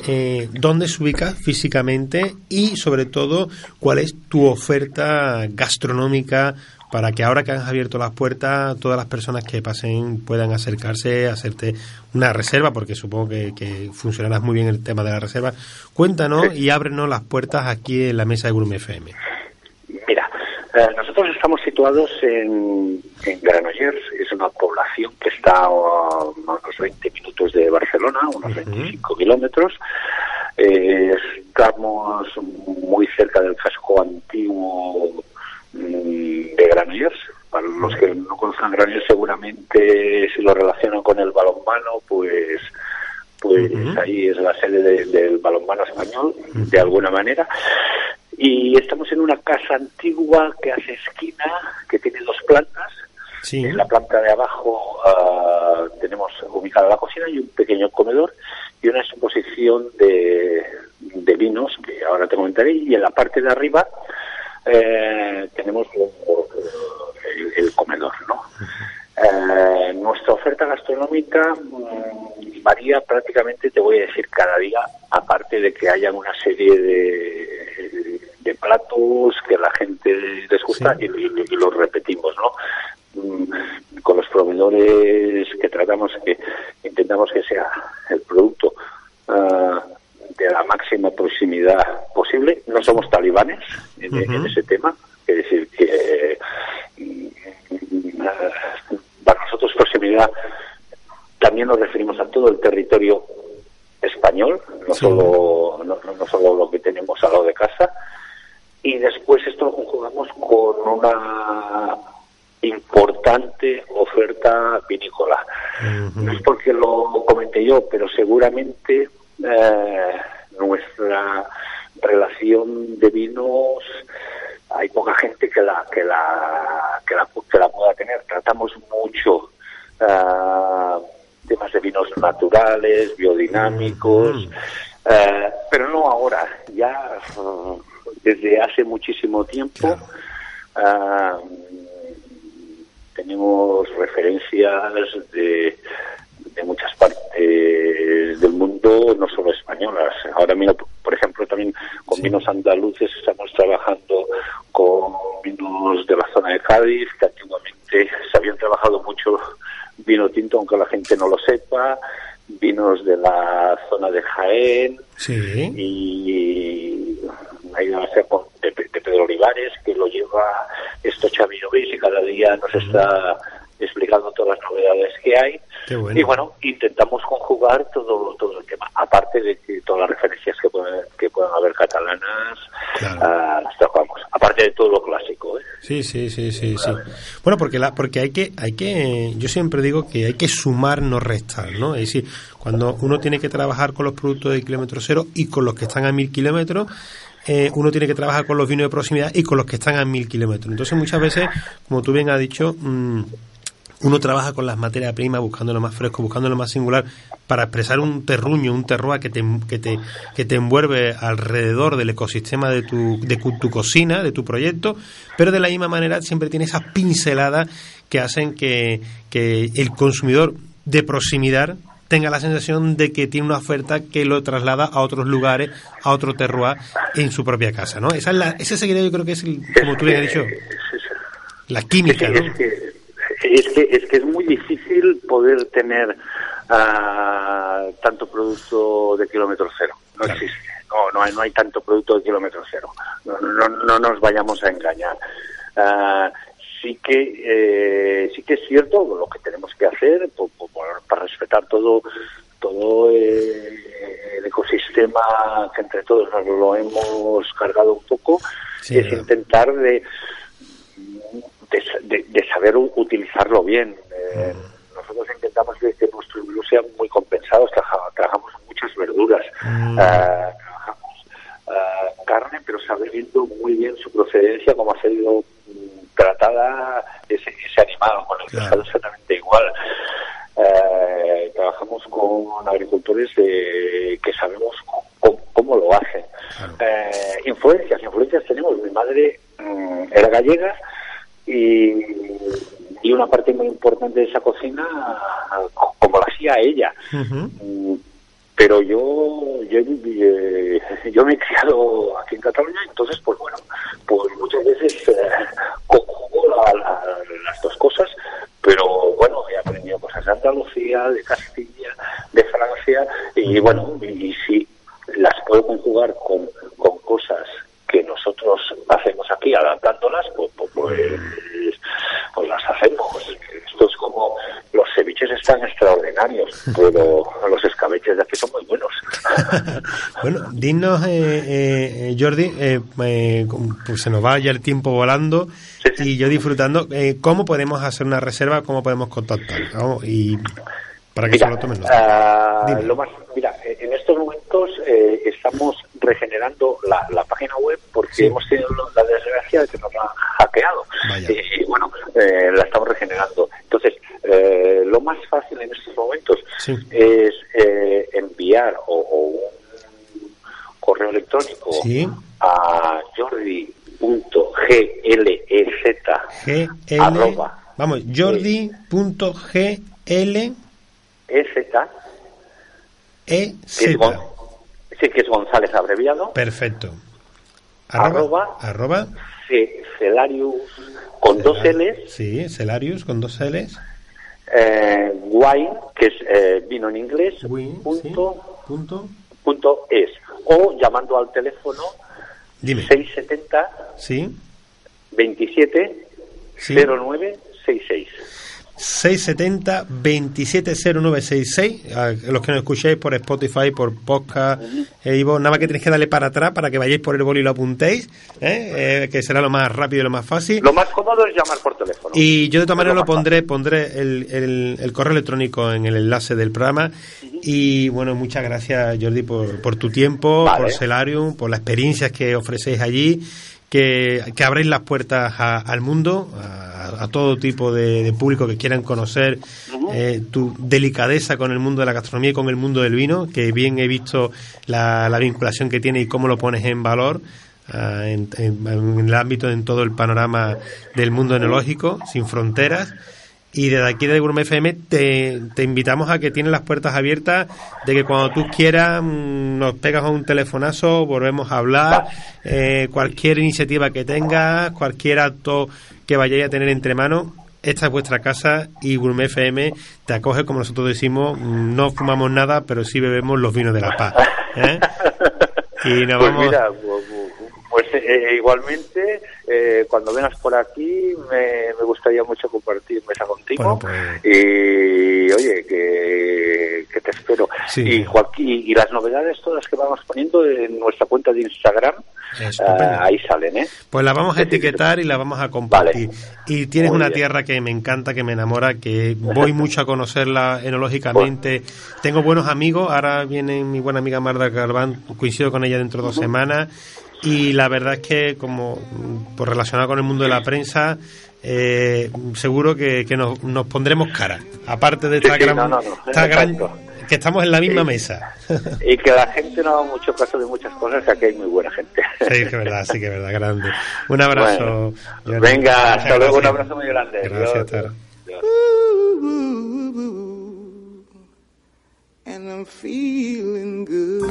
eh, dónde se ubica físicamente y sobre todo cuál es tu oferta gastronómica para que ahora que has abierto las puertas todas las personas que pasen puedan acercarse, a hacerte una reserva, porque supongo que, funcionarás muy bien el tema de la reserva. Cuéntanos y ábrenos las puertas aquí en la mesa de Gourmet FM. Eh, nosotros estamos situados en, en Granollers, es una población que está a unos 20 minutos de Barcelona, unos 25 kilómetros. Eh, estamos muy cerca del casco antiguo mm, de Granollers. Para los que no conozcan Granollers, seguramente si lo relacionan con el balonmano, pues pues ahí es la sede del balonmano español, de alguna manera y estamos en una casa antigua que hace esquina, que tiene dos plantas. En la planta de abajo ah, tenemos ubicada la cocina y un pequeño comedor y una exposición de, de vinos que ahora te comentaré y en la parte de arriba eh, tenemos el, comedor, ¿no? Eh, nuestra oferta gastronómica mm, varía prácticamente, te voy a decir, cada día, aparte de que haya una serie de de platos que la gente les gusta y, los repetimos, ¿no? Mm, con los proveedores que tratamos, que intentamos que sea el producto ah, de la máxima proximidad posible. No somos talibanes en, ese tema, es decir, que mm, para nosotros proximidad también nos referimos a todo el territorio español, no solo no, no, solo lo que tenemos al lado de casa. Y después esto lo conjugamos con una importante oferta vinícola. No es porque lo comenté yo, pero seguramente eh, nuestra relación de vinos hay poca gente que la que la que la, que la pueda tener. Tratamos mucho uh, temas de vinos naturales, biodinámicos, eh, pero no ahora, ya desde hace muchísimo tiempo. tenemos referencias de, de muchas partes del mundo, no solo españolas. Ahora mismo, por ejemplo, también con vinos andaluces estamos trabajando con vinos de la zona de Cádiz, que antiguamente se habían trabajado mucho vino tinto, aunque la gente no lo sepa, vinos de la zona de Jaén, y hay una de, de Pedro Olivares, que lo lleva esto Xavi y cada día nos está explicando todas las novedades que hay. Y bueno, intentamos conjugar todo, todo el tema. Aparte de que todas las referencias que pueden, que puedan haber catalanas, ah, las trabajamos. Aparte de todo lo clásico. ¿eh? Sí, sí, sí, sí, sí. Bueno, porque, la, porque hay, que, hay que, yo siempre digo que hay que sumar, no restar, ¿no? Es decir, cuando uno tiene que trabajar con los productos de kilómetro cero y con los que están a mil kilómetros, eh, uno tiene que trabajar con los vinos de proximidad y con los que están a mil kilómetros. Entonces, muchas veces, como tú bien has dicho, mmm, uno trabaja con las materias primas buscando lo más fresco, buscando lo más singular para expresar un terruño, un terroir que te, que te, que te envuelve alrededor del ecosistema de tu, de tu cocina, de tu proyecto, pero de la misma manera siempre tiene esas pinceladas que hacen que, que el consumidor de proximidad tenga la sensación de que tiene una oferta que lo traslada a otros lugares, a otro terroir en su propia casa, ¿no? Esa es la, ese sería yo creo que es, el, como tú le has dicho, la química, ¿no? es que es que es muy difícil poder tener uh, tanto producto de kilómetro cero. No existe. No no hay no hay tanto producto de kilómetro cero. No no, no nos vayamos a engañar. Uh, sí que eh, sí que es cierto lo que tenemos que hacer por, por, para respetar todo todo eh, el ecosistema que entre todos nos lo hemos cargado un poco sí, es intentar de de, de, saber utilizarlo bien. Eh, mm. Nosotros intentamos que, nuestros menús sean muy compensados, trabajamos, muchas verduras, mm. uh, trabajamos uh, carne, pero sabiendo muy bien su procedencia, cómo ha sido tratada ese, ese animal, con el pescado exactamente igual. Uh, trabajamos con agricultores de, que sabemos cómo, cómo lo hacen. influencias, influencias tenemos. Mi madre era gallega, y, y una parte muy importante de esa cocina como la hacía ella. Mm, pero yo, yo, eh, yo me he criado aquí en Cataluña, entonces, pues bueno, pues muchas veces eh, conjugo las dos cosas, pero bueno, he aprendido cosas de Andalucía, de Castilla, de Francia, y bueno, y, si las puedo conjugar con, con cosas que nosotros hacemos aquí adaptándolas, pues, pues, pues, pues, las hacemos. Esto es como los ceviches están extraordinarios, pero los escabeches de aquí son muy buenos. bueno, dinos, eh, eh, Jordi, eh, pues se nos va ya el tiempo volando y yo disfrutando. ¿Cómo podemos hacer una reserva? ¿Cómo podemos contactar? Y para que mira, se lo tomen. Uh, lo más, mira, en estos momentos estamos regenerando la, la página web porque sí. hemos tenido la desgracia de que nos la han hackeado. Y bueno, eh, la estamos regenerando. Entonces, eh, lo más fácil en estos momentos sí. es eh, enviar o, o, un correo electrónico sí. a jordi.glez arroba vamos jordi.gl EZ EZ sí que es González abreviado. Perfecto. Arroba. Arroba. Celarius con dos L's. Sí, Celarius con dos L's. eh, wine, que es eh, vino en inglés, punto, punto, punto es. O llamando al teléfono Dime. 670 ¿Sí? 27 Sí. 0966. 670 270966 a los que nos escuchéis por Spotify, por podcast, e iVoox, nada más que tenéis que darle para atrás para que vayáis por el boli y lo apuntéis, ¿eh? Eh, que será lo más rápido y lo más fácil. Lo más cómodo es llamar por teléfono. Y yo de todas maneras lo pondré, pondré el, el- el correo electrónico en el enlace del programa. Y bueno, muchas gracias Jordi por, por tu tiempo, Vale. por Celarium, por las experiencias que ofrecéis allí, que, que abréis las puertas a- al mundo, a, a todo tipo de, de público que quieran conocer eh, tu delicadeza con el mundo de la gastronomía y con el mundo del vino, que bien he visto la, la vinculación que tiene y cómo lo pones en valor. ah, en, en- en el ámbito, en todo el panorama del mundo enológico, sin fronteras. Y desde aquí de Gourmet FM te, te invitamos a que tienes las puertas abiertas, de que cuando tú quieras mm, nos pegas un telefonazo, volvemos a hablar, eh, cualquier iniciativa que tengas, cualquier acto que vayáis a tener entre manos, esta es vuestra casa y Gourmet FM te acoge, como nosotros decimos, no fumamos nada, pero sí bebemos los vinos de la paz. ¿eh? Y nos Pues vamos... mira, pues eh, igualmente, eh, cuando vengas por aquí, me, me gustaría mucho compartir mesa contigo. Bueno, pues- Y oye, que, que te espero. Sí. Y, las novedades todas que vamos poniendo en nuestra cuenta de Instagram, ah, ahí salen, ¿eh? Pues la vamos a etiquetar y la vamos a compartir. Y tienes Muy una bien. tierra que me encanta, que me enamora, que voy mucho a conocerla enológicamente. Tengo buenos amigos, ahora viene mi buena amiga Marta Galván, coincido con ella dentro de dos semanas. Y la verdad es que, como por relacionado con el mundo de la prensa, eh, seguro que, que nos, nos pondremos cara. Aparte de esta Sí, sí, gran, no, no, no, esta gran- exacto. que estamos en la misma Sí. mesa. Y que la gente no haga mucho caso de muchas cosas, que aquí hay muy buena gente. Sí, que es verdad, sí que es verdad, grande. Un abrazo. Bueno, venga, hasta luego, un abrazo muy grande. Gracias, Adiós. Tara. Adiós. and I'm feeling good.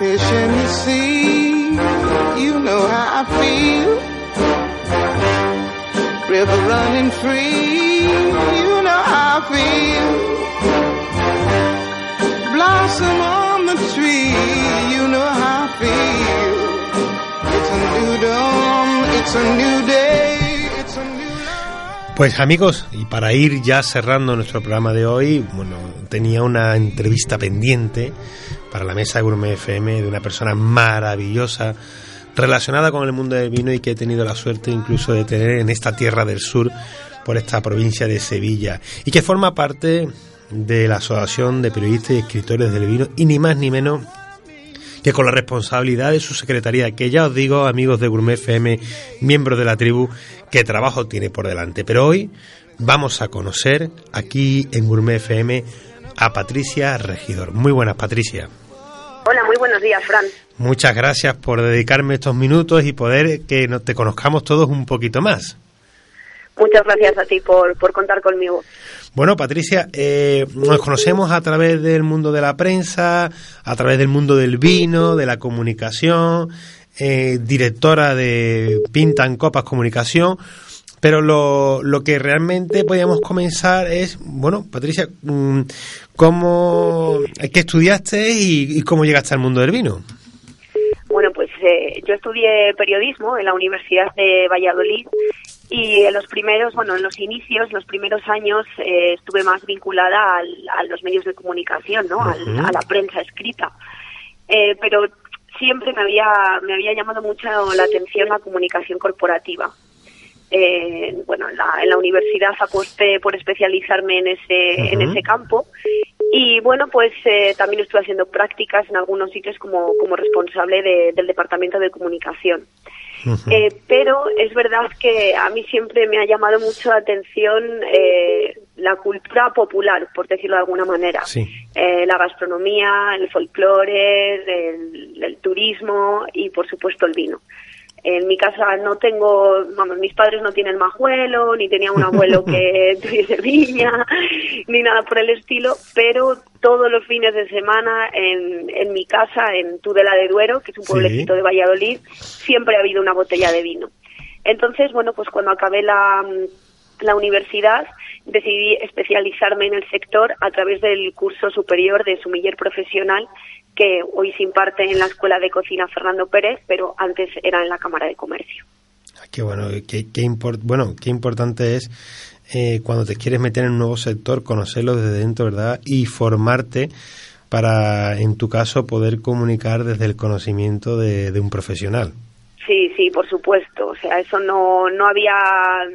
Fish in the sea, you know how I feel. River running free, you know how I feel. Blossom on the tree, you know how I feel. It's a new dawn, it's a new day. Pues amigos, y para ir ya cerrando nuestro programa de hoy, bueno, tenía una entrevista pendiente para la mesa de Gourmet FM de una persona maravillosa relacionada con el mundo del vino y que he tenido la suerte incluso de tener en esta tierra del sur por esta provincia de Sevilla y que forma parte de la Asociación de Periodistas y Escritores del Vino y ni más ni menos que con la responsabilidad de su secretaría, que ya os digo, amigos de Gourmet FM, miembros de la tribu, qué trabajo tiene por delante. Pero hoy vamos a conocer aquí en Gourmet FM a Patricia Regidor. Muy buenas, Patricia. Hola, muy buenos días, Fran. Muchas gracias por dedicarme estos minutos y poder que nos- te conozcamos todos un poquito más. Muchas gracias a ti por, por contar conmigo. Bueno, Patricia, eh, nos conocemos a través del mundo de la prensa, a través del mundo del vino, de la comunicación, eh, directora de Pinta en Copas Comunicación, pero lo, lo que realmente podíamos comenzar es, bueno, Patricia, mm, ¿cómo, qué estudiaste y, y cómo llegaste al mundo del vino? Bueno, pues eh, yo estudié periodismo en la Universidad de Valladolid y en los primeros, bueno, en los inicios, los primeros años eh, estuve más vinculada al- a los medios de comunicación, ¿no? Al- a la prensa escrita. Eh, pero siempre me había, me había llamado mucho la atención la comunicación corporativa. Eh, bueno, en la, en la universidad aposté por especializarme en ese, en ese campo y bueno, pues eh, también estuve haciendo prácticas en algunos sitios como, como responsable de- del departamento de comunicación. Eh, pero es verdad que a mí siempre me ha llamado mucho la atención eh, la cultura popular, por decirlo de alguna manera. Sí. Eh, la gastronomía, el folclore, el, el turismo y, por supuesto, el vino. En mi casa no tengo, vamos, mis padres no tienen majuelo, ni tenía un abuelo que tuviese viña, ni nada por el estilo, pero todos los fines de semana en, en mi casa, en Tudela de Duero, que es un pueblecito de Valladolid, siempre ha habido una botella de vino. Entonces, bueno, pues cuando acabé la, la universidad, decidí especializarme en el sector a través del curso superior de sumiller profesional que hoy se imparte en la Escuela de Cocina Fernando Pérez, pero antes era en la Cámara de Comercio. Ah, qué bueno, qué, bueno, qué importante es eh, cuando te quieres meter en un nuevo sector, conocerlo desde dentro, ¿verdad? Y formarte para, en tu caso, poder comunicar desde el conocimiento de, de un profesional. Sí, sí, por supuesto. O sea, eso no, no había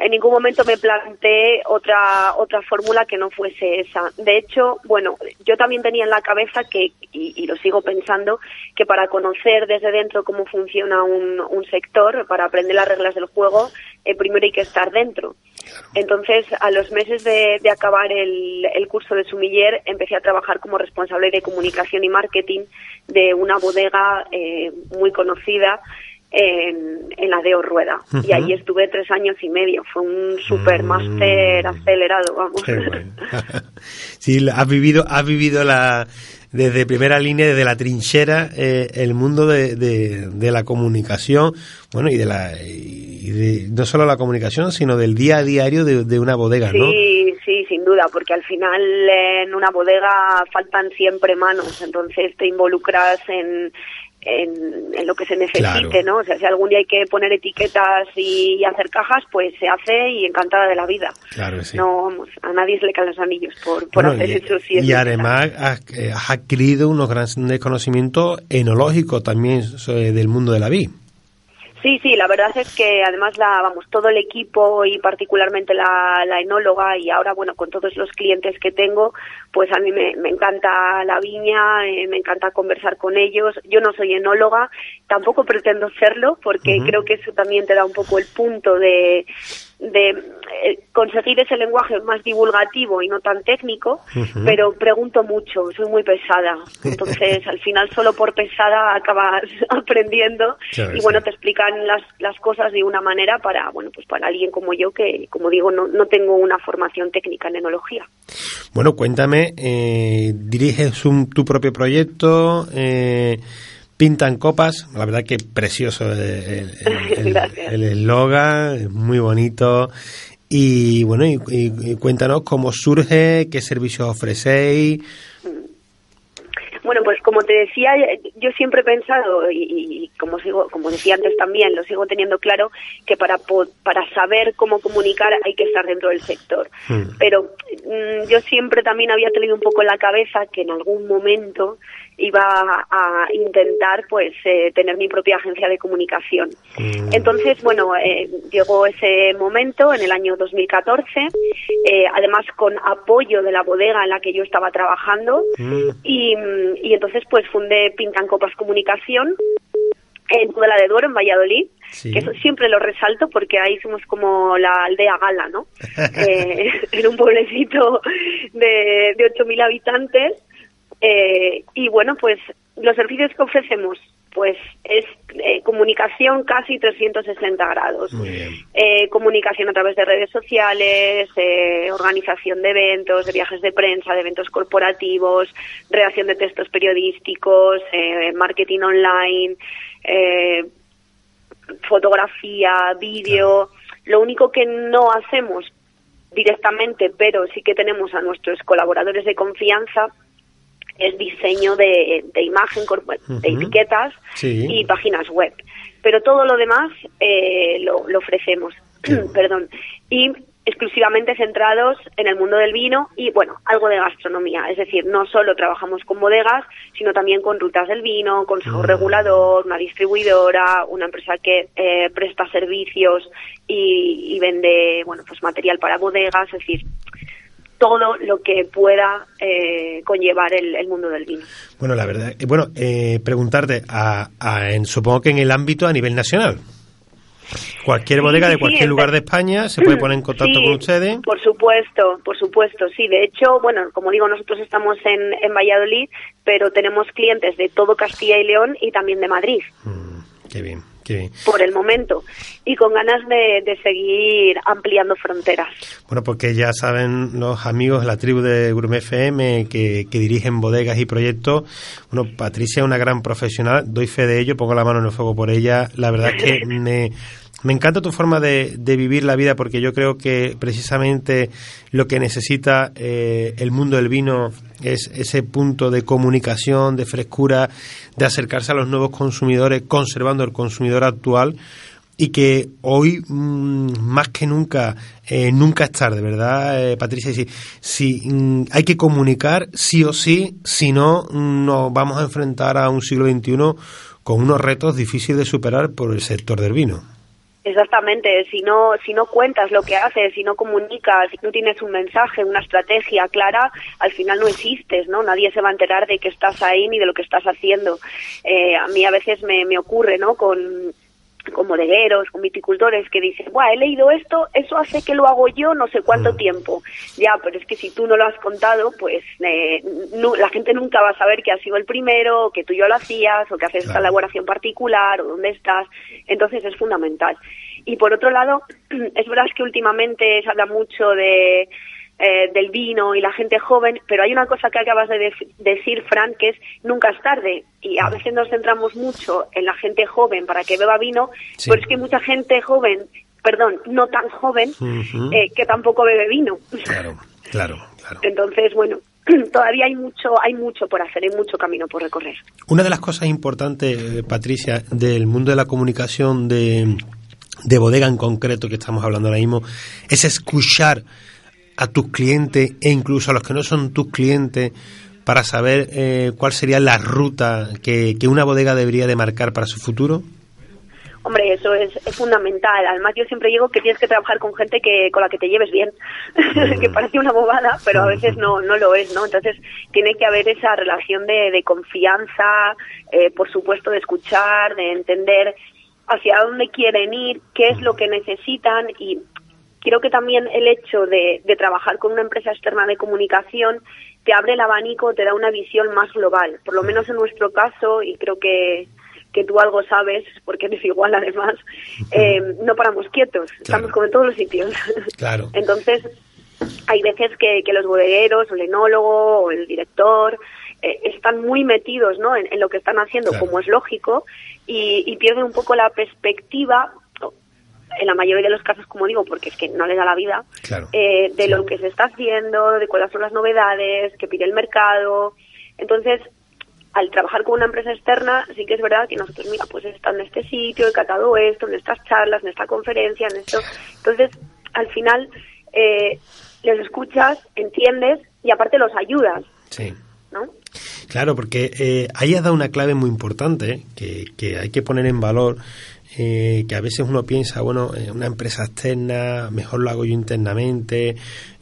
en ningún momento me planteé otra otra fórmula que no fuese esa. De hecho, bueno, yo también tenía en la cabeza que, y, lo sigo pensando, que para conocer desde dentro cómo funciona un, un sector, para aprender las reglas del juego, eh, primero hay que estar dentro. Entonces, a los meses de, acabar el, el, curso de sumiller, empecé a trabajar como responsable de comunicación y marketing de una bodega eh, muy conocida en, en la de Rueda. Y ahí estuve tres años y medio. Fue un super máster mm. acelerado, vamos. sí, has vivido, has vivido la, desde primera línea, desde la trinchera, eh, el mundo de, de, la comunicación, bueno, y de la, de, no solo la comunicación, sino del día a diario de, de una bodega, ¿no? Sí, sí, sin duda, porque al final en una bodega faltan siempre manos, entonces te involucras en, en, lo que se necesite, ¿no? O sea, si algún día hay que poner etiquetas y, hacer cajas, pues se hace y encantada de la vida. Claro, sí. No, vamos, a nadie se le caen los anillos por, por hacer y, eso. y además eh, has, adquirido unos grandes conocimientos enológicos también del mundo de la vid. Sí, sí, la verdad es que además la, vamos, todo el equipo y particularmente la, la enóloga y ahora, bueno, con todos los clientes que tengo, pues a mí me, me encanta la viña, eh, me encanta conversar con ellos. Yo no soy enóloga, tampoco pretendo serlo porque creo que eso también te da un poco el punto de, de eh, conseguir ese lenguaje más divulgativo y no tan técnico, pero pregunto mucho, soy muy pesada. Entonces, al final, solo por pesada acabas aprendiendo y bueno, te explican las, las cosas de una manera para, bueno, pues para alguien como yo que, como digo, no, no tengo una formación técnica en enología. Bueno, cuéntame, eh, diriges un, tu propio proyecto, eh, pintan copas, la verdad que precioso el eslogan, es muy bonito. Y bueno, y, cuéntanos cómo surge, qué servicios ofrecéis. Bueno, pues como te decía, yo siempre he pensado y, como sigo, como decía antes también, lo sigo teniendo claro que para para saber cómo comunicar hay que estar dentro del sector. Hmm. Pero mm, yo siempre también había tenido un poco en la cabeza que en algún momento iba a intentar pues eh, tener mi propia agencia de comunicación. Mm. Entonces, bueno, eh, llegó ese momento en el año 2014, eh, además con apoyo de la bodega en la que yo estaba trabajando mm. y, y, entonces pues fundé Pintan Copas Comunicación en Tudela de Duero, en Valladolid, que eso siempre lo resalto porque ahí somos como la aldea gala, ¿no? en un pueblecito de, de 8.000 habitantes eh, y bueno, pues los servicios que ofrecemos pues es eh, comunicación casi 360 grados. Eh, comunicación a través de redes sociales, eh, organización de eventos, de viajes de prensa, de eventos corporativos, redacción de textos periodísticos, eh, marketing online, fotografía, vídeo. Lo único que no hacemos directamente, pero sí que tenemos a nuestros colaboradores de confianza, es diseño de, de imagen, de etiquetas y páginas web. Pero todo lo demás eh, lo, lo, ofrecemos, perdón, y exclusivamente centrados en el mundo del vino y, bueno, algo de gastronomía. Es decir, no solo trabajamos con bodegas, sino también con rutas del vino, consejo ah. regulador, una distribuidora, una empresa que eh, presta servicios y, y, vende, bueno, pues material para bodegas. Es decir, todo lo que pueda eh, conllevar el, mundo del vino. Bueno, la verdad, eh, bueno, eh, preguntarte, a, en, supongo que en el ámbito a nivel nacional. Cualquier bodega de cualquier lugar de España se puede poner en contacto con ustedes. Por supuesto, por supuesto, sí. De hecho, bueno, como digo, nosotros estamos en, en Valladolid, pero tenemos clientes de todo Castilla y León y también de Madrid. Mm, qué bien. Por el momento y con ganas de, seguir ampliando fronteras. Bueno, porque ya saben los amigos de la tribu de Gourmet FM que, dirigen bodegas y proyectos. Bueno, Patricia es una gran profesional, doy fe de ello, pongo la mano en el fuego por ella. La verdad es que me, me encanta tu forma de, vivir la vida porque yo creo que precisamente lo que necesita eh, el mundo del vino es ese punto de comunicación, de frescura, de acercarse a los nuevos consumidores, conservando el consumidor actual y que hoy mm, más que nunca eh, nunca es tarde, ¿verdad, eh, Patricia? Si, si mm, hay que comunicar sí o sí, si no mm, nos vamos a enfrentar a un siglo XXI con unos retos difíciles de superar por el sector del vino. Exactamente, si no, si no cuentas lo que haces, si no comunicas, si no tienes un mensaje, una estrategia clara, al final no existes, ¿no? Nadie se va a enterar de que estás ahí ni de lo que estás haciendo. Eh, a mí a veces me, me ocurre, ¿no? Con, con bodegueros, con viticultores que dicen, Buah, he leído esto, eso hace que lo hago yo no sé cuánto mm. tiempo. Ya, pero es que si tú no lo has contado, pues eh, la gente nunca va a saber que has sido el primero, que tú yo lo hacías, o que haces esta elaboración particular, o dónde estás. Entonces es fundamental. Y por otro lado, es verdad que últimamente se habla mucho de eh, del vino y la gente joven, pero hay una cosa que acabas de decir, Fran, que es nunca es tarde. Y a veces nos centramos mucho en la gente joven para que beba vino, pero es que mucha gente joven, perdón, no tan joven, eh, que tampoco bebe vino. Claro, claro, claro. Entonces, bueno, todavía hay mucho, hay mucho por hacer, hay mucho camino por recorrer. Una de las cosas importantes, Patricia, del mundo de la comunicación de, de bodega en concreto que estamos hablando ahora mismo, es escuchar a tus clientes e incluso a los que no son tus clientes para saber eh, cuál sería la ruta que, una bodega debería de marcar para su futuro? Hombre, eso es, fundamental. Además, yo siempre digo que tienes que trabajar con gente que con la que te lleves bien, que parece una bobada, pero a veces no no lo es, ¿no? Entonces, tiene que haber esa relación de, confianza, eh, por supuesto, de escuchar, de entender hacia dónde quieren ir, qué es lo que necesitan y creo que también el hecho de, trabajar con una empresa externa de comunicación te abre el abanico, te da una visión más global. Por lo menos en nuestro caso, y creo que, que tú algo sabes, porque eres igual además, eh, no paramos quietos, estamos como en todos los sitios. Claro. Entonces, hay veces que, que los bodegueros, o el enólogo, o el director, eh, están muy metidos ¿no? en, lo que están haciendo, como es lógico, y, y pierden un poco la perspectiva en la mayoría de los casos, como digo, porque es que no le da la vida, eh, de lo que se está haciendo, de cuáles son las novedades, que pide el mercado. Entonces, al trabajar con una empresa externa, sí que es verdad que nosotros, mira, pues está en este sitio, he catado esto, en estas charlas, en esta conferencia, en esto. Entonces, al final, eh, les escuchas, entiendes y aparte los ayudas. Sí. ¿No? Claro, porque eh, ahí has dado una clave muy importante que, que hay que poner en valor eh, que a veces uno piensa, bueno, eh, una empresa externa, mejor lo hago yo internamente.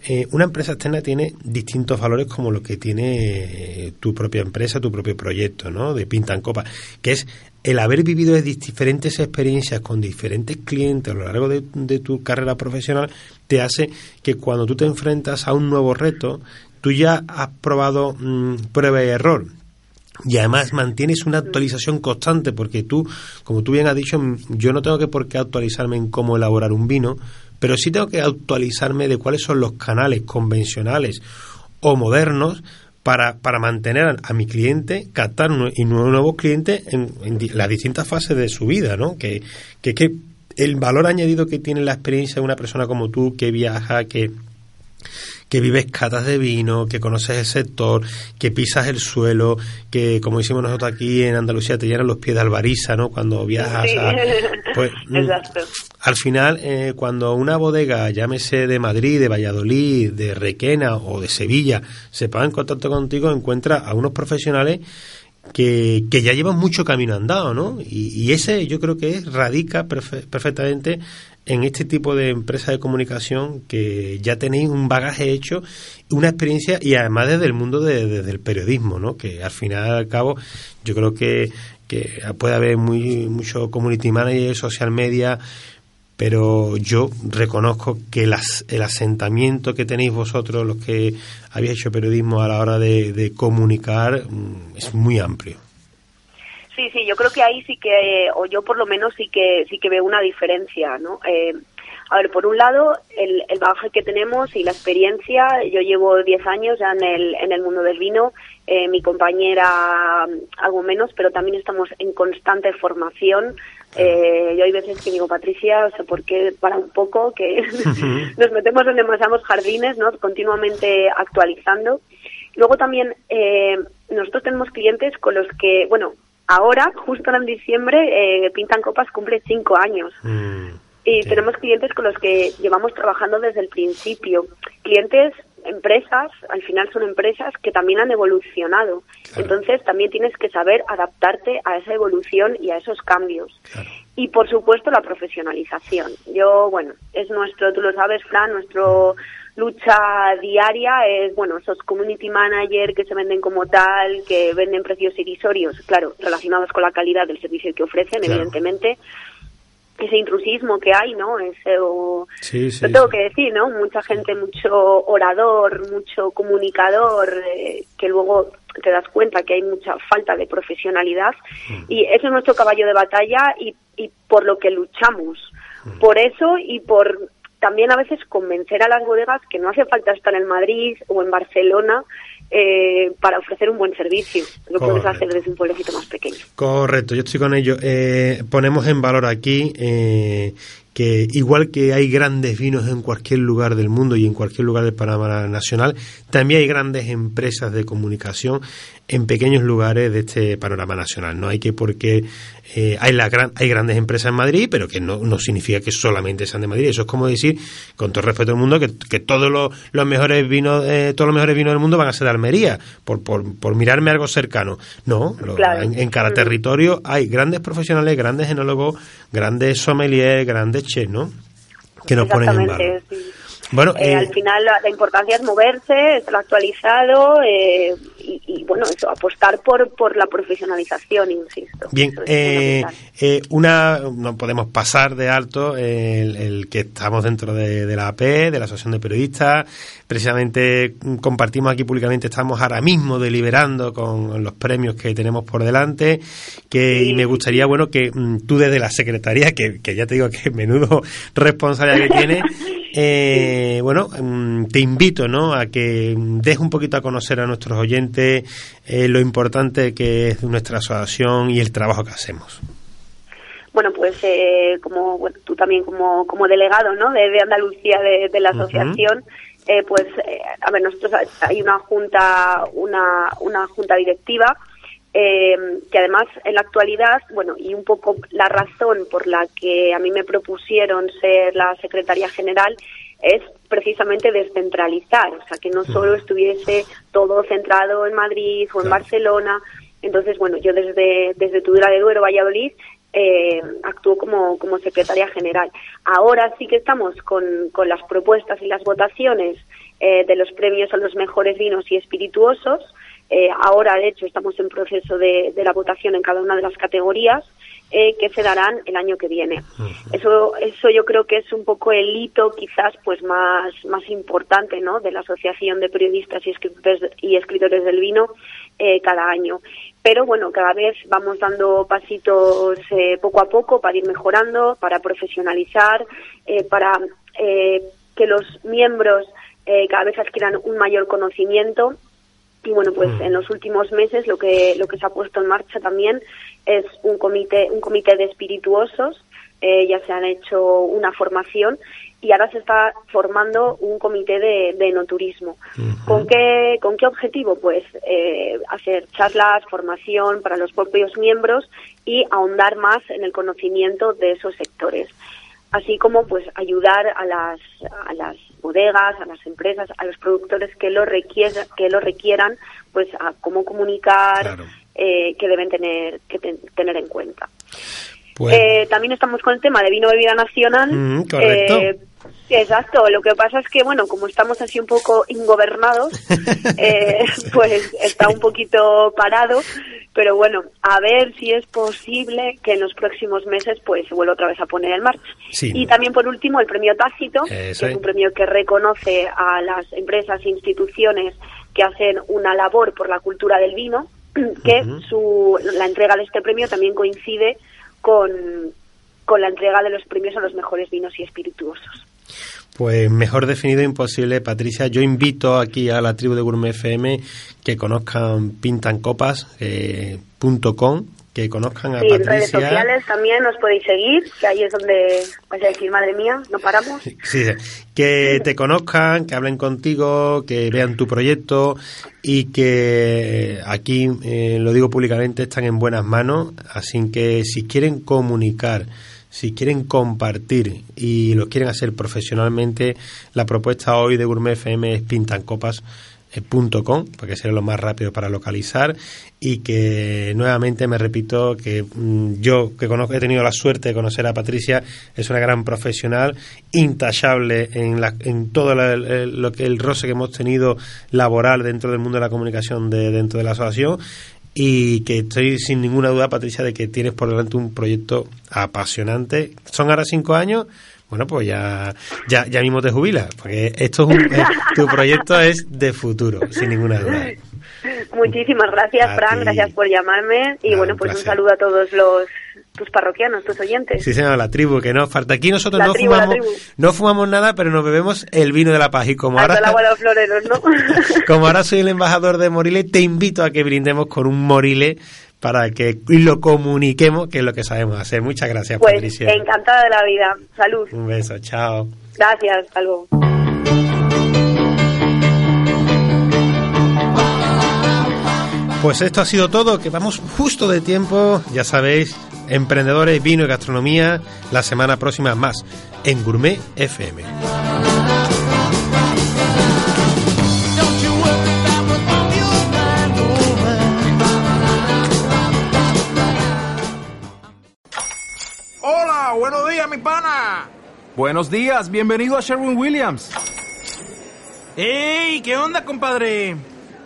Eh, una empresa externa tiene distintos valores como lo que tiene tu propia empresa, tu propio proyecto, ¿no? De pinta en copa, que es el haber vivido diferentes experiencias con diferentes clientes a lo largo de, de tu carrera profesional te hace que cuando tú te enfrentas a un nuevo reto, tú ya has probado mm, prueba y error y además mantienes una actualización constante porque tú, como tú bien has dicho, yo no tengo que por qué actualizarme en cómo elaborar un vino, pero sí tengo que actualizarme de cuáles son los canales convencionales o modernos para, para mantener a, mi cliente, captar y nuevos clientes en, las distintas fases de su vida, ¿no? Que, que, que el valor añadido que tiene la experiencia de una persona como tú que viaja, que que vives catas de vino, que conoces el sector, que pisas el suelo, que como hicimos nosotros aquí en Andalucía te llenan los pies de albariza, ¿no? Cuando viajas a, pues, mm, al final, eh, cuando una bodega, llámese de Madrid, de Valladolid, de Requena o de Sevilla, se ponga en contacto contigo, encuentra a unos profesionales que, que, ya llevan mucho camino andado, ¿no? Y, y, ese yo creo que radica perfectamente en este tipo de empresa de comunicación que ya tenéis un bagaje hecho, una experiencia y además desde el mundo de, desde el periodismo, ¿no? Que al final al cabo yo creo que, que puede haber muy mucho community manager, social media, pero yo reconozco que las, el asentamiento que tenéis vosotros, los que habéis hecho periodismo a la hora de, de comunicar, mm, es muy amplio. Sí, sí, yo creo que ahí sí que, o yo por lo menos sí que sí que veo una diferencia, ¿no? Eh, a ver, por un lado, el, el bagaje que tenemos y la experiencia. Yo llevo 10 años ya en el, en el mundo del vino. Eh, mi compañera algo menos, pero también estamos en constante formación. Eh, yo hay veces que digo, Patricia, o sea, ¿por qué para un poco? Que nos metemos en demasiados jardines, ¿no? Continuamente actualizando. Luego también eh, nosotros tenemos clientes con los que, bueno, ahora, justo en diciembre, eh, Pintan Copas cumple cinco años. Mm. Y tenemos clientes con los que llevamos trabajando desde el principio. Clientes, empresas, al final son empresas que también han evolucionado. Entonces también tienes que saber adaptarte a esa evolución y a esos cambios. Y por supuesto la profesionalización. Yo, bueno, es nuestro, tú lo sabes, Fran, nuestro lucha diaria es, bueno, esos community manager que se venden como tal, que venden precios irrisorios, claro, relacionados con la calidad del servicio que ofrecen, evidentemente ese intrusismo que hay, ¿no? Ese, o, Sí, sí, lo tengo sí. que decir, ¿no? Mucha gente, mucho orador, mucho comunicador, eh, que luego te das cuenta que hay mucha falta de profesionalidad. Y eso es nuestro caballo de batalla y, y por lo que luchamos. Por eso y por también a veces convencer a las bodegas que no hace falta estar en Madrid o en Barcelona eh, para ofrecer un buen servicio. Lo puedes Correcto. hacer desde un pueblecito más pequeño. Correcto, yo estoy con ello. Eh, ponemos en valor aquí eh, que igual que hay grandes vinos en cualquier lugar del mundo y en cualquier lugar del panorama nacional, también hay grandes empresas de comunicación en pequeños lugares de este panorama nacional. No hay que porque eh, hay la gran, hay grandes empresas en Madrid, pero que no, no significa que solamente sean de Madrid. Eso es como decir, con todo respeto al mundo, que, que todos los, los mejores vinos, eh, todos los mejores vinos del mundo van a ser de Almería, por, por, por mirarme algo cercano. No, Claro. en, en cada territorio hay grandes profesionales, grandes enólogos, grandes sommeliers, grandes chefs, ¿no? Que nos ponen en sí. Bueno, Eh, eh, al final la, la importancia es moverse, estar actualizado eh, y, y, bueno, eso, apostar por, por la profesionalización, insisto. Bien, es eh, eh, una no podemos pasar de alto el, el que estamos dentro de, de la AP, de la Asociación de Periodistas. Precisamente compartimos aquí públicamente, estamos ahora mismo deliberando con los premios que tenemos por delante. Que, Y me gustaría, bueno, que mm, tú desde la Secretaría, que, que ya te digo que menudo responsabilidad que tienes, eh, bueno, mm, te invito ¿no? a que des un poquito a conocer a nuestros oyentes eh, lo importante que es nuestra asociación y el trabajo que hacemos. Bueno, pues eh, como bueno, tú también como, como delegado ¿no? de, de Andalucía de, de la asociación, eh, pues eh, a ver, nosotros hay una junta, una, una junta directiva eh, que además en la actualidad, bueno, y un poco la razón por la que a mí me propusieron ser la secretaria general es precisamente descentralizar, o sea, que no solo estuviese todo centrado en Madrid o en Claro. Barcelona. Entonces, bueno, yo desde, desde Tudela de Duero, Valladolid, eh, actúo como, como secretaria general. Ahora sí que estamos con, con las propuestas y las votaciones eh, de los premios a los mejores vinos y espirituosos. Eh, ahora, de hecho, estamos en proceso de, de la votación en cada una de las categorías eh, que se darán el año que viene. Eso, eso yo creo que es un poco el hito quizás pues más, más importante ¿no? de la Asociación de Periodistas y Escritores, y escritores del Vino eh, cada año. Pero bueno, cada vez vamos dando pasitos eh, poco a poco para ir mejorando, para profesionalizar, eh, para eh, que los miembros eh, cada vez adquieran un mayor conocimiento y bueno pues en los últimos meses lo que lo que se ha puesto en marcha también es un comité un comité de espirituosos eh, ya se han hecho una formación y ahora se está formando un comité de, de enoturismo. Con qué con qué objetivo pues eh, hacer charlas formación para los propios miembros y ahondar más en el conocimiento de esos sectores así como pues ayudar a las a las bodegas, a las empresas, a los productores que lo requieran, que lo requieran, pues a cómo comunicar, Claro. eh, que deben tener que ten- tener en cuenta. Pues, Eh, también estamos con el tema de vino bebida nacional. Mm, correcto. Eh, exacto. Lo que pasa es que bueno, como estamos así un poco ingobernados, eh, pues está un poquito parado. Pero bueno, a ver si es posible que en los próximos meses pues se vuelva otra vez a poner en marcha. Sí. Y también por último el premio Tácito, que es. es un premio que reconoce a las empresas e instituciones que hacen una labor por la cultura del vino. que su, la entrega de este premio también coincide con, con la entrega de los premios a los mejores vinos y espirituosos. Pues mejor definido imposible, Patricia. Yo invito aquí a la tribu de Gourmet FM que conozcan pintancopas.com, eh, que conozcan a sí, Patricia. en redes sociales también nos podéis seguir, que ahí es donde vais a decir, madre mía, no paramos. Sí, que te conozcan, que hablen contigo, que vean tu proyecto y que aquí, eh, lo digo públicamente, están en buenas manos. Así que si quieren comunicar, si quieren compartir y lo quieren hacer profesionalmente, la propuesta hoy de Gourmet FM es Pintancopas .com, porque será lo más rápido para localizar. Y que nuevamente me repito que mm, yo que conozco, he tenido la suerte de conocer a Patricia es una gran profesional intachable en, la, en todo lo que el roce que hemos tenido laboral dentro del mundo de la comunicación de, dentro de la asociación y que estoy sin ninguna duda Patricia de que tienes por delante un proyecto apasionante. Son ahora cinco años. Bueno, pues ya, ya, ya mismo te jubilas, porque esto es un, tu proyecto es de futuro, sin ninguna duda. Muchísimas gracias, Fran, gracias por llamarme. Y bueno, pues un saludo a todos los tus parroquianos, tus oyentes. Sí, señor, la tribu, que no falta. Aquí nosotros no fumamos no fumamos nada, pero nos bebemos el vino de la paz y como ahora el agua de los floreros, ¿no? como ahora soy el embajador de Morile, te invito a que brindemos con un Morile para que lo comuniquemos, que es lo que sabemos hacer. Muchas gracias, pues, Patricia. Encantada de la vida. Salud. Un beso, chao. Gracias, hasta luego. Pues esto ha sido todo, que vamos justo de tiempo, ya sabéis, emprendedores, vino y gastronomía, la semana próxima más en Gourmet FM. buenos días, mi pana. Buenos días, bienvenido a Sherwin Williams. ¡Ey! ¿Qué onda, compadre?